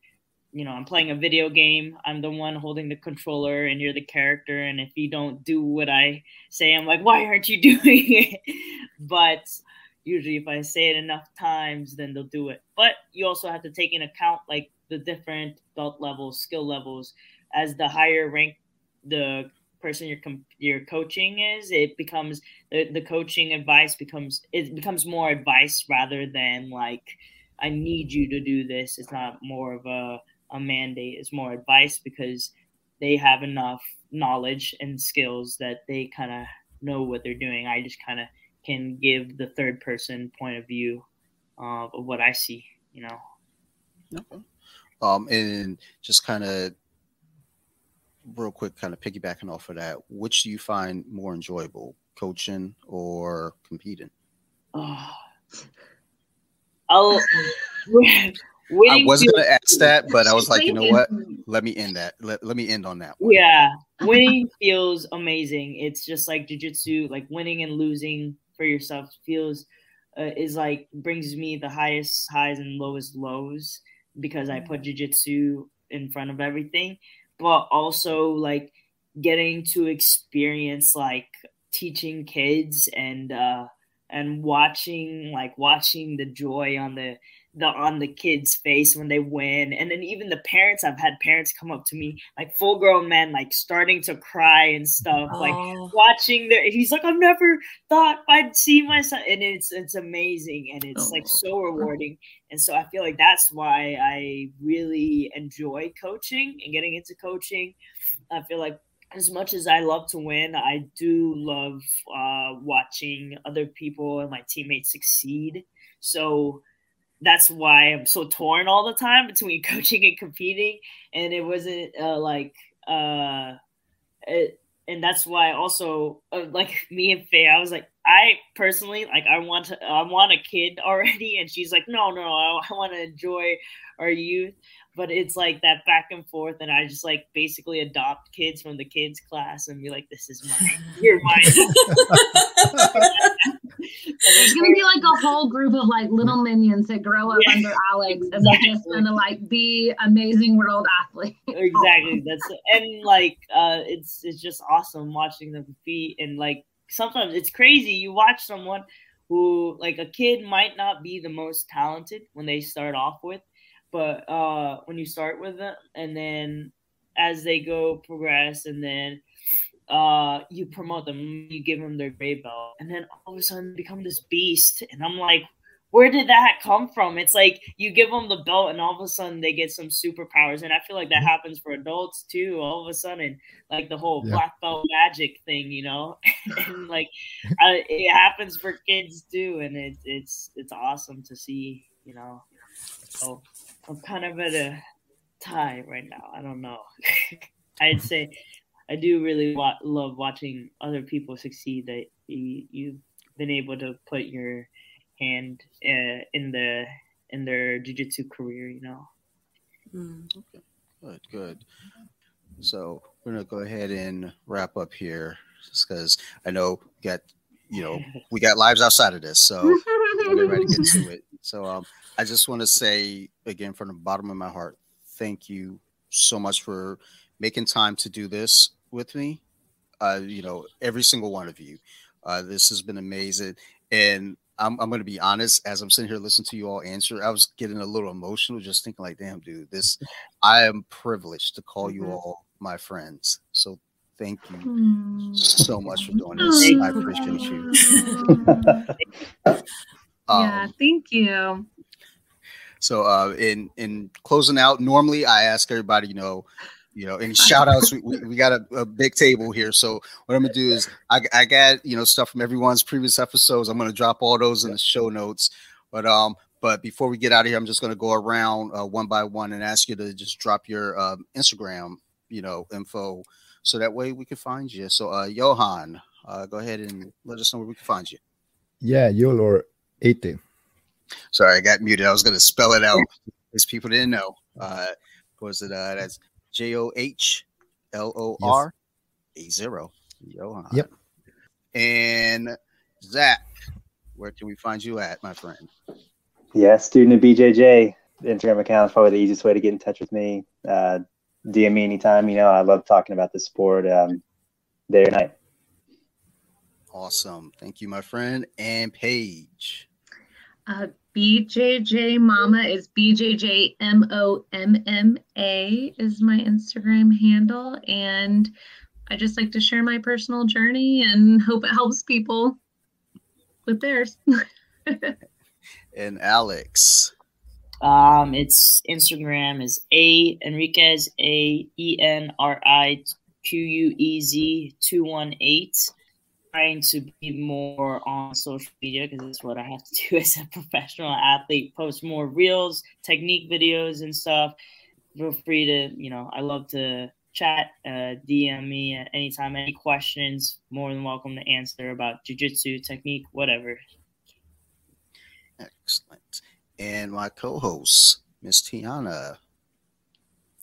you know, I'm playing a video game. I'm the one holding the controller and you're the character. And if you don't do what I say, I'm like, why aren't you doing it? but usually if I say it enough times, then they'll do it. But you also have to take in account like the different belt levels, skill levels. As the higher rank the person you're com- you're coaching is, it becomes the, the coaching advice becomes it becomes more advice rather than like I need you to do this. It's not more of a a mandate is more advice because they have enough knowledge and skills that they kind of know what they're doing. I just kind of can give the third person point of view uh, of what I see, you know. Okay. Um, and just kind of real quick, kind of piggybacking off of that, which do you find more enjoyable, coaching or competing? Oh. I'll I wasn't going to ask that, but I was like, you know what? Let me end that. Let, let me end on that. One. Yeah, winning feels amazing. It's just like jujitsu, like winning and losing for yourself feels uh, is like brings me the highest highs and lowest lows because I put jujitsu in front of everything, but also like getting to experience like teaching kids and uh and watching like watching the joy on the the on the kids face when they win and then even the parents i've had parents come up to me like full grown men like starting to cry and stuff oh. like watching their he's like i've never thought i'd see my son and it's it's amazing and it's oh. like so rewarding and so i feel like that's why i really enjoy coaching and getting into coaching i feel like as much as I love to win, I do love uh, watching other people and my teammates succeed. So that's why I'm so torn all the time between coaching and competing. And it wasn't uh, like, uh, it, and that's why also uh, like me and Faye, I was like, I personally like I want to I want a kid already, and she's like, no, no, I, I want to enjoy our youth. But it's like that back and forth. And i just like basically adopt kids from the kids class and be like this is mine. You're mine it's gonna be like a whole group of like little minions that grow up under alex and exactly. they're just gonna like be amazing world athletes. Exactly. That's and like uh it's it's just awesome watching them compete and like sometimes it's crazy you watch someone who like a kid might not be the most talented when they start off with but uh, when you start with them and then as they go progress and then uh, you promote them, you give them their gray belt, and then all of a sudden become this beast. And I'm like, where did that come from? It's like you give them the belt, and all of a sudden they get some superpowers. And I feel like that happens for adults too. All of a sudden, like the whole yeah. black belt magic thing, you know, and like uh, it happens for kids too. And it, it's it's awesome to see, you know. So I'm kind of at a tie right now. I don't know. I'd say I do really wa- love watching other people succeed. That you, you've been able to put your hand uh, in the in their jujitsu career. You know. Mm, okay. Good. Good. So we're gonna go ahead and wrap up here, just because I know we got you know we got lives outside of this, so we're ready to get to it. So um, I just want to say again from the bottom of my heart, thank you so much for making time to do this with me. Uh, you know, every single one of you. Uh, this has been amazing. And I'm, I'm going to be honest, as I'm sitting here listening to you all answer, I was getting a little emotional just thinking, like, damn, dude, this, I am privileged to call mm-hmm. you all my friends. So thank you so much for doing this. I appreciate you. yeah, um, thank you. So, uh, in in closing out, normally I ask everybody, you know, you know, any shout outs. we, we, got a, a, big table here. So what I'm gonna do is I, I got you know stuff from everyone's previous episodes. I'm gonna drop all those in the show notes. But um, but before we get out of here, I'm just gonna go around uh, one by one and ask you to just drop your um, Instagram, you know, info, so that way we can find you. So uh, Johan, uh, go ahead and let us know where we can find you. Yeah, Yolor 80. Sorry, I got muted. I was gonna spell it out because people didn't know. Uh, was it uh that's J O H L O R A zero. Johan. Yep. And Zach, where can we find you at, my friend? Yeah, student of BJJ. The Instagram account is probably the easiest way to get in touch with me. Uh, DM me anytime. You know, I love talking about the sport um, day or night. Awesome. Thank you, my friend. And Paige. Uh, BJJ Mama is BJJ M O M M A is my Instagram handle. And I just like to share my personal journey and hope it helps people with theirs. and Alex. Um, it's Instagram is A Enriquez A E N R I Q U E Z two one eight trying to be more on social media because it's what I have to do as a professional athlete. Post more reels, technique videos, and stuff. Feel free to, you know, I love to chat, uh, DM me at any time. Any questions, more than welcome to answer about jujitsu, technique, whatever. Excellent. And my co host, Miss Teanna.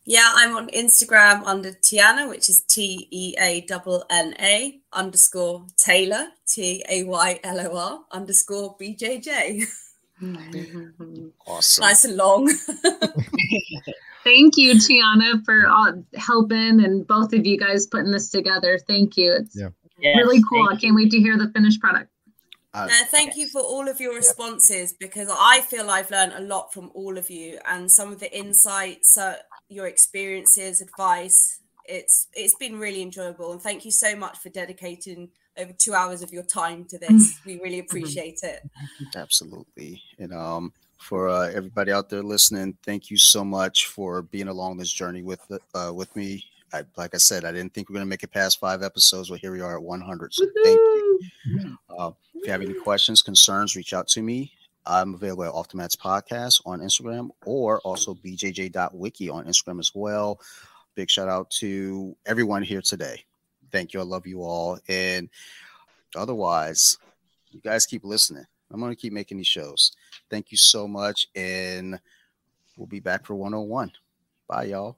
Yeah, I'm on Instagram under Teanna, which is T E A N N A underscore Taylor, T A Y L O R underscore B J J. Awesome. nice and long. Thank you, Teanna, for all, helping and both of you guys putting this together. Thank you. It's yeah. really cool. I can't wait to hear the finished product. Uh, uh, thank you for all of your responses because I feel I've learned a lot from all of you and some of the insights, uh, your experiences, advice. It's it's been really enjoyable and thank you so much for dedicating over two hours of your time to this. We really appreciate it. Absolutely, and um, for uh, everybody out there listening, thank you so much for being along this journey with uh, with me. I, like I said, I didn't think we are going to make it past five episodes, but here we are at 100. So thank you. Uh, if you have any questions, concerns, reach out to me. I'm available at Off the Mats Podcast on Instagram or also bjj.wiki on Instagram as well. Big shout out to everyone here today. Thank you. I love you all. And otherwise, you guys keep listening. I'm going to keep making these shows. Thank you so much. And we'll be back for 101. Bye, y'all.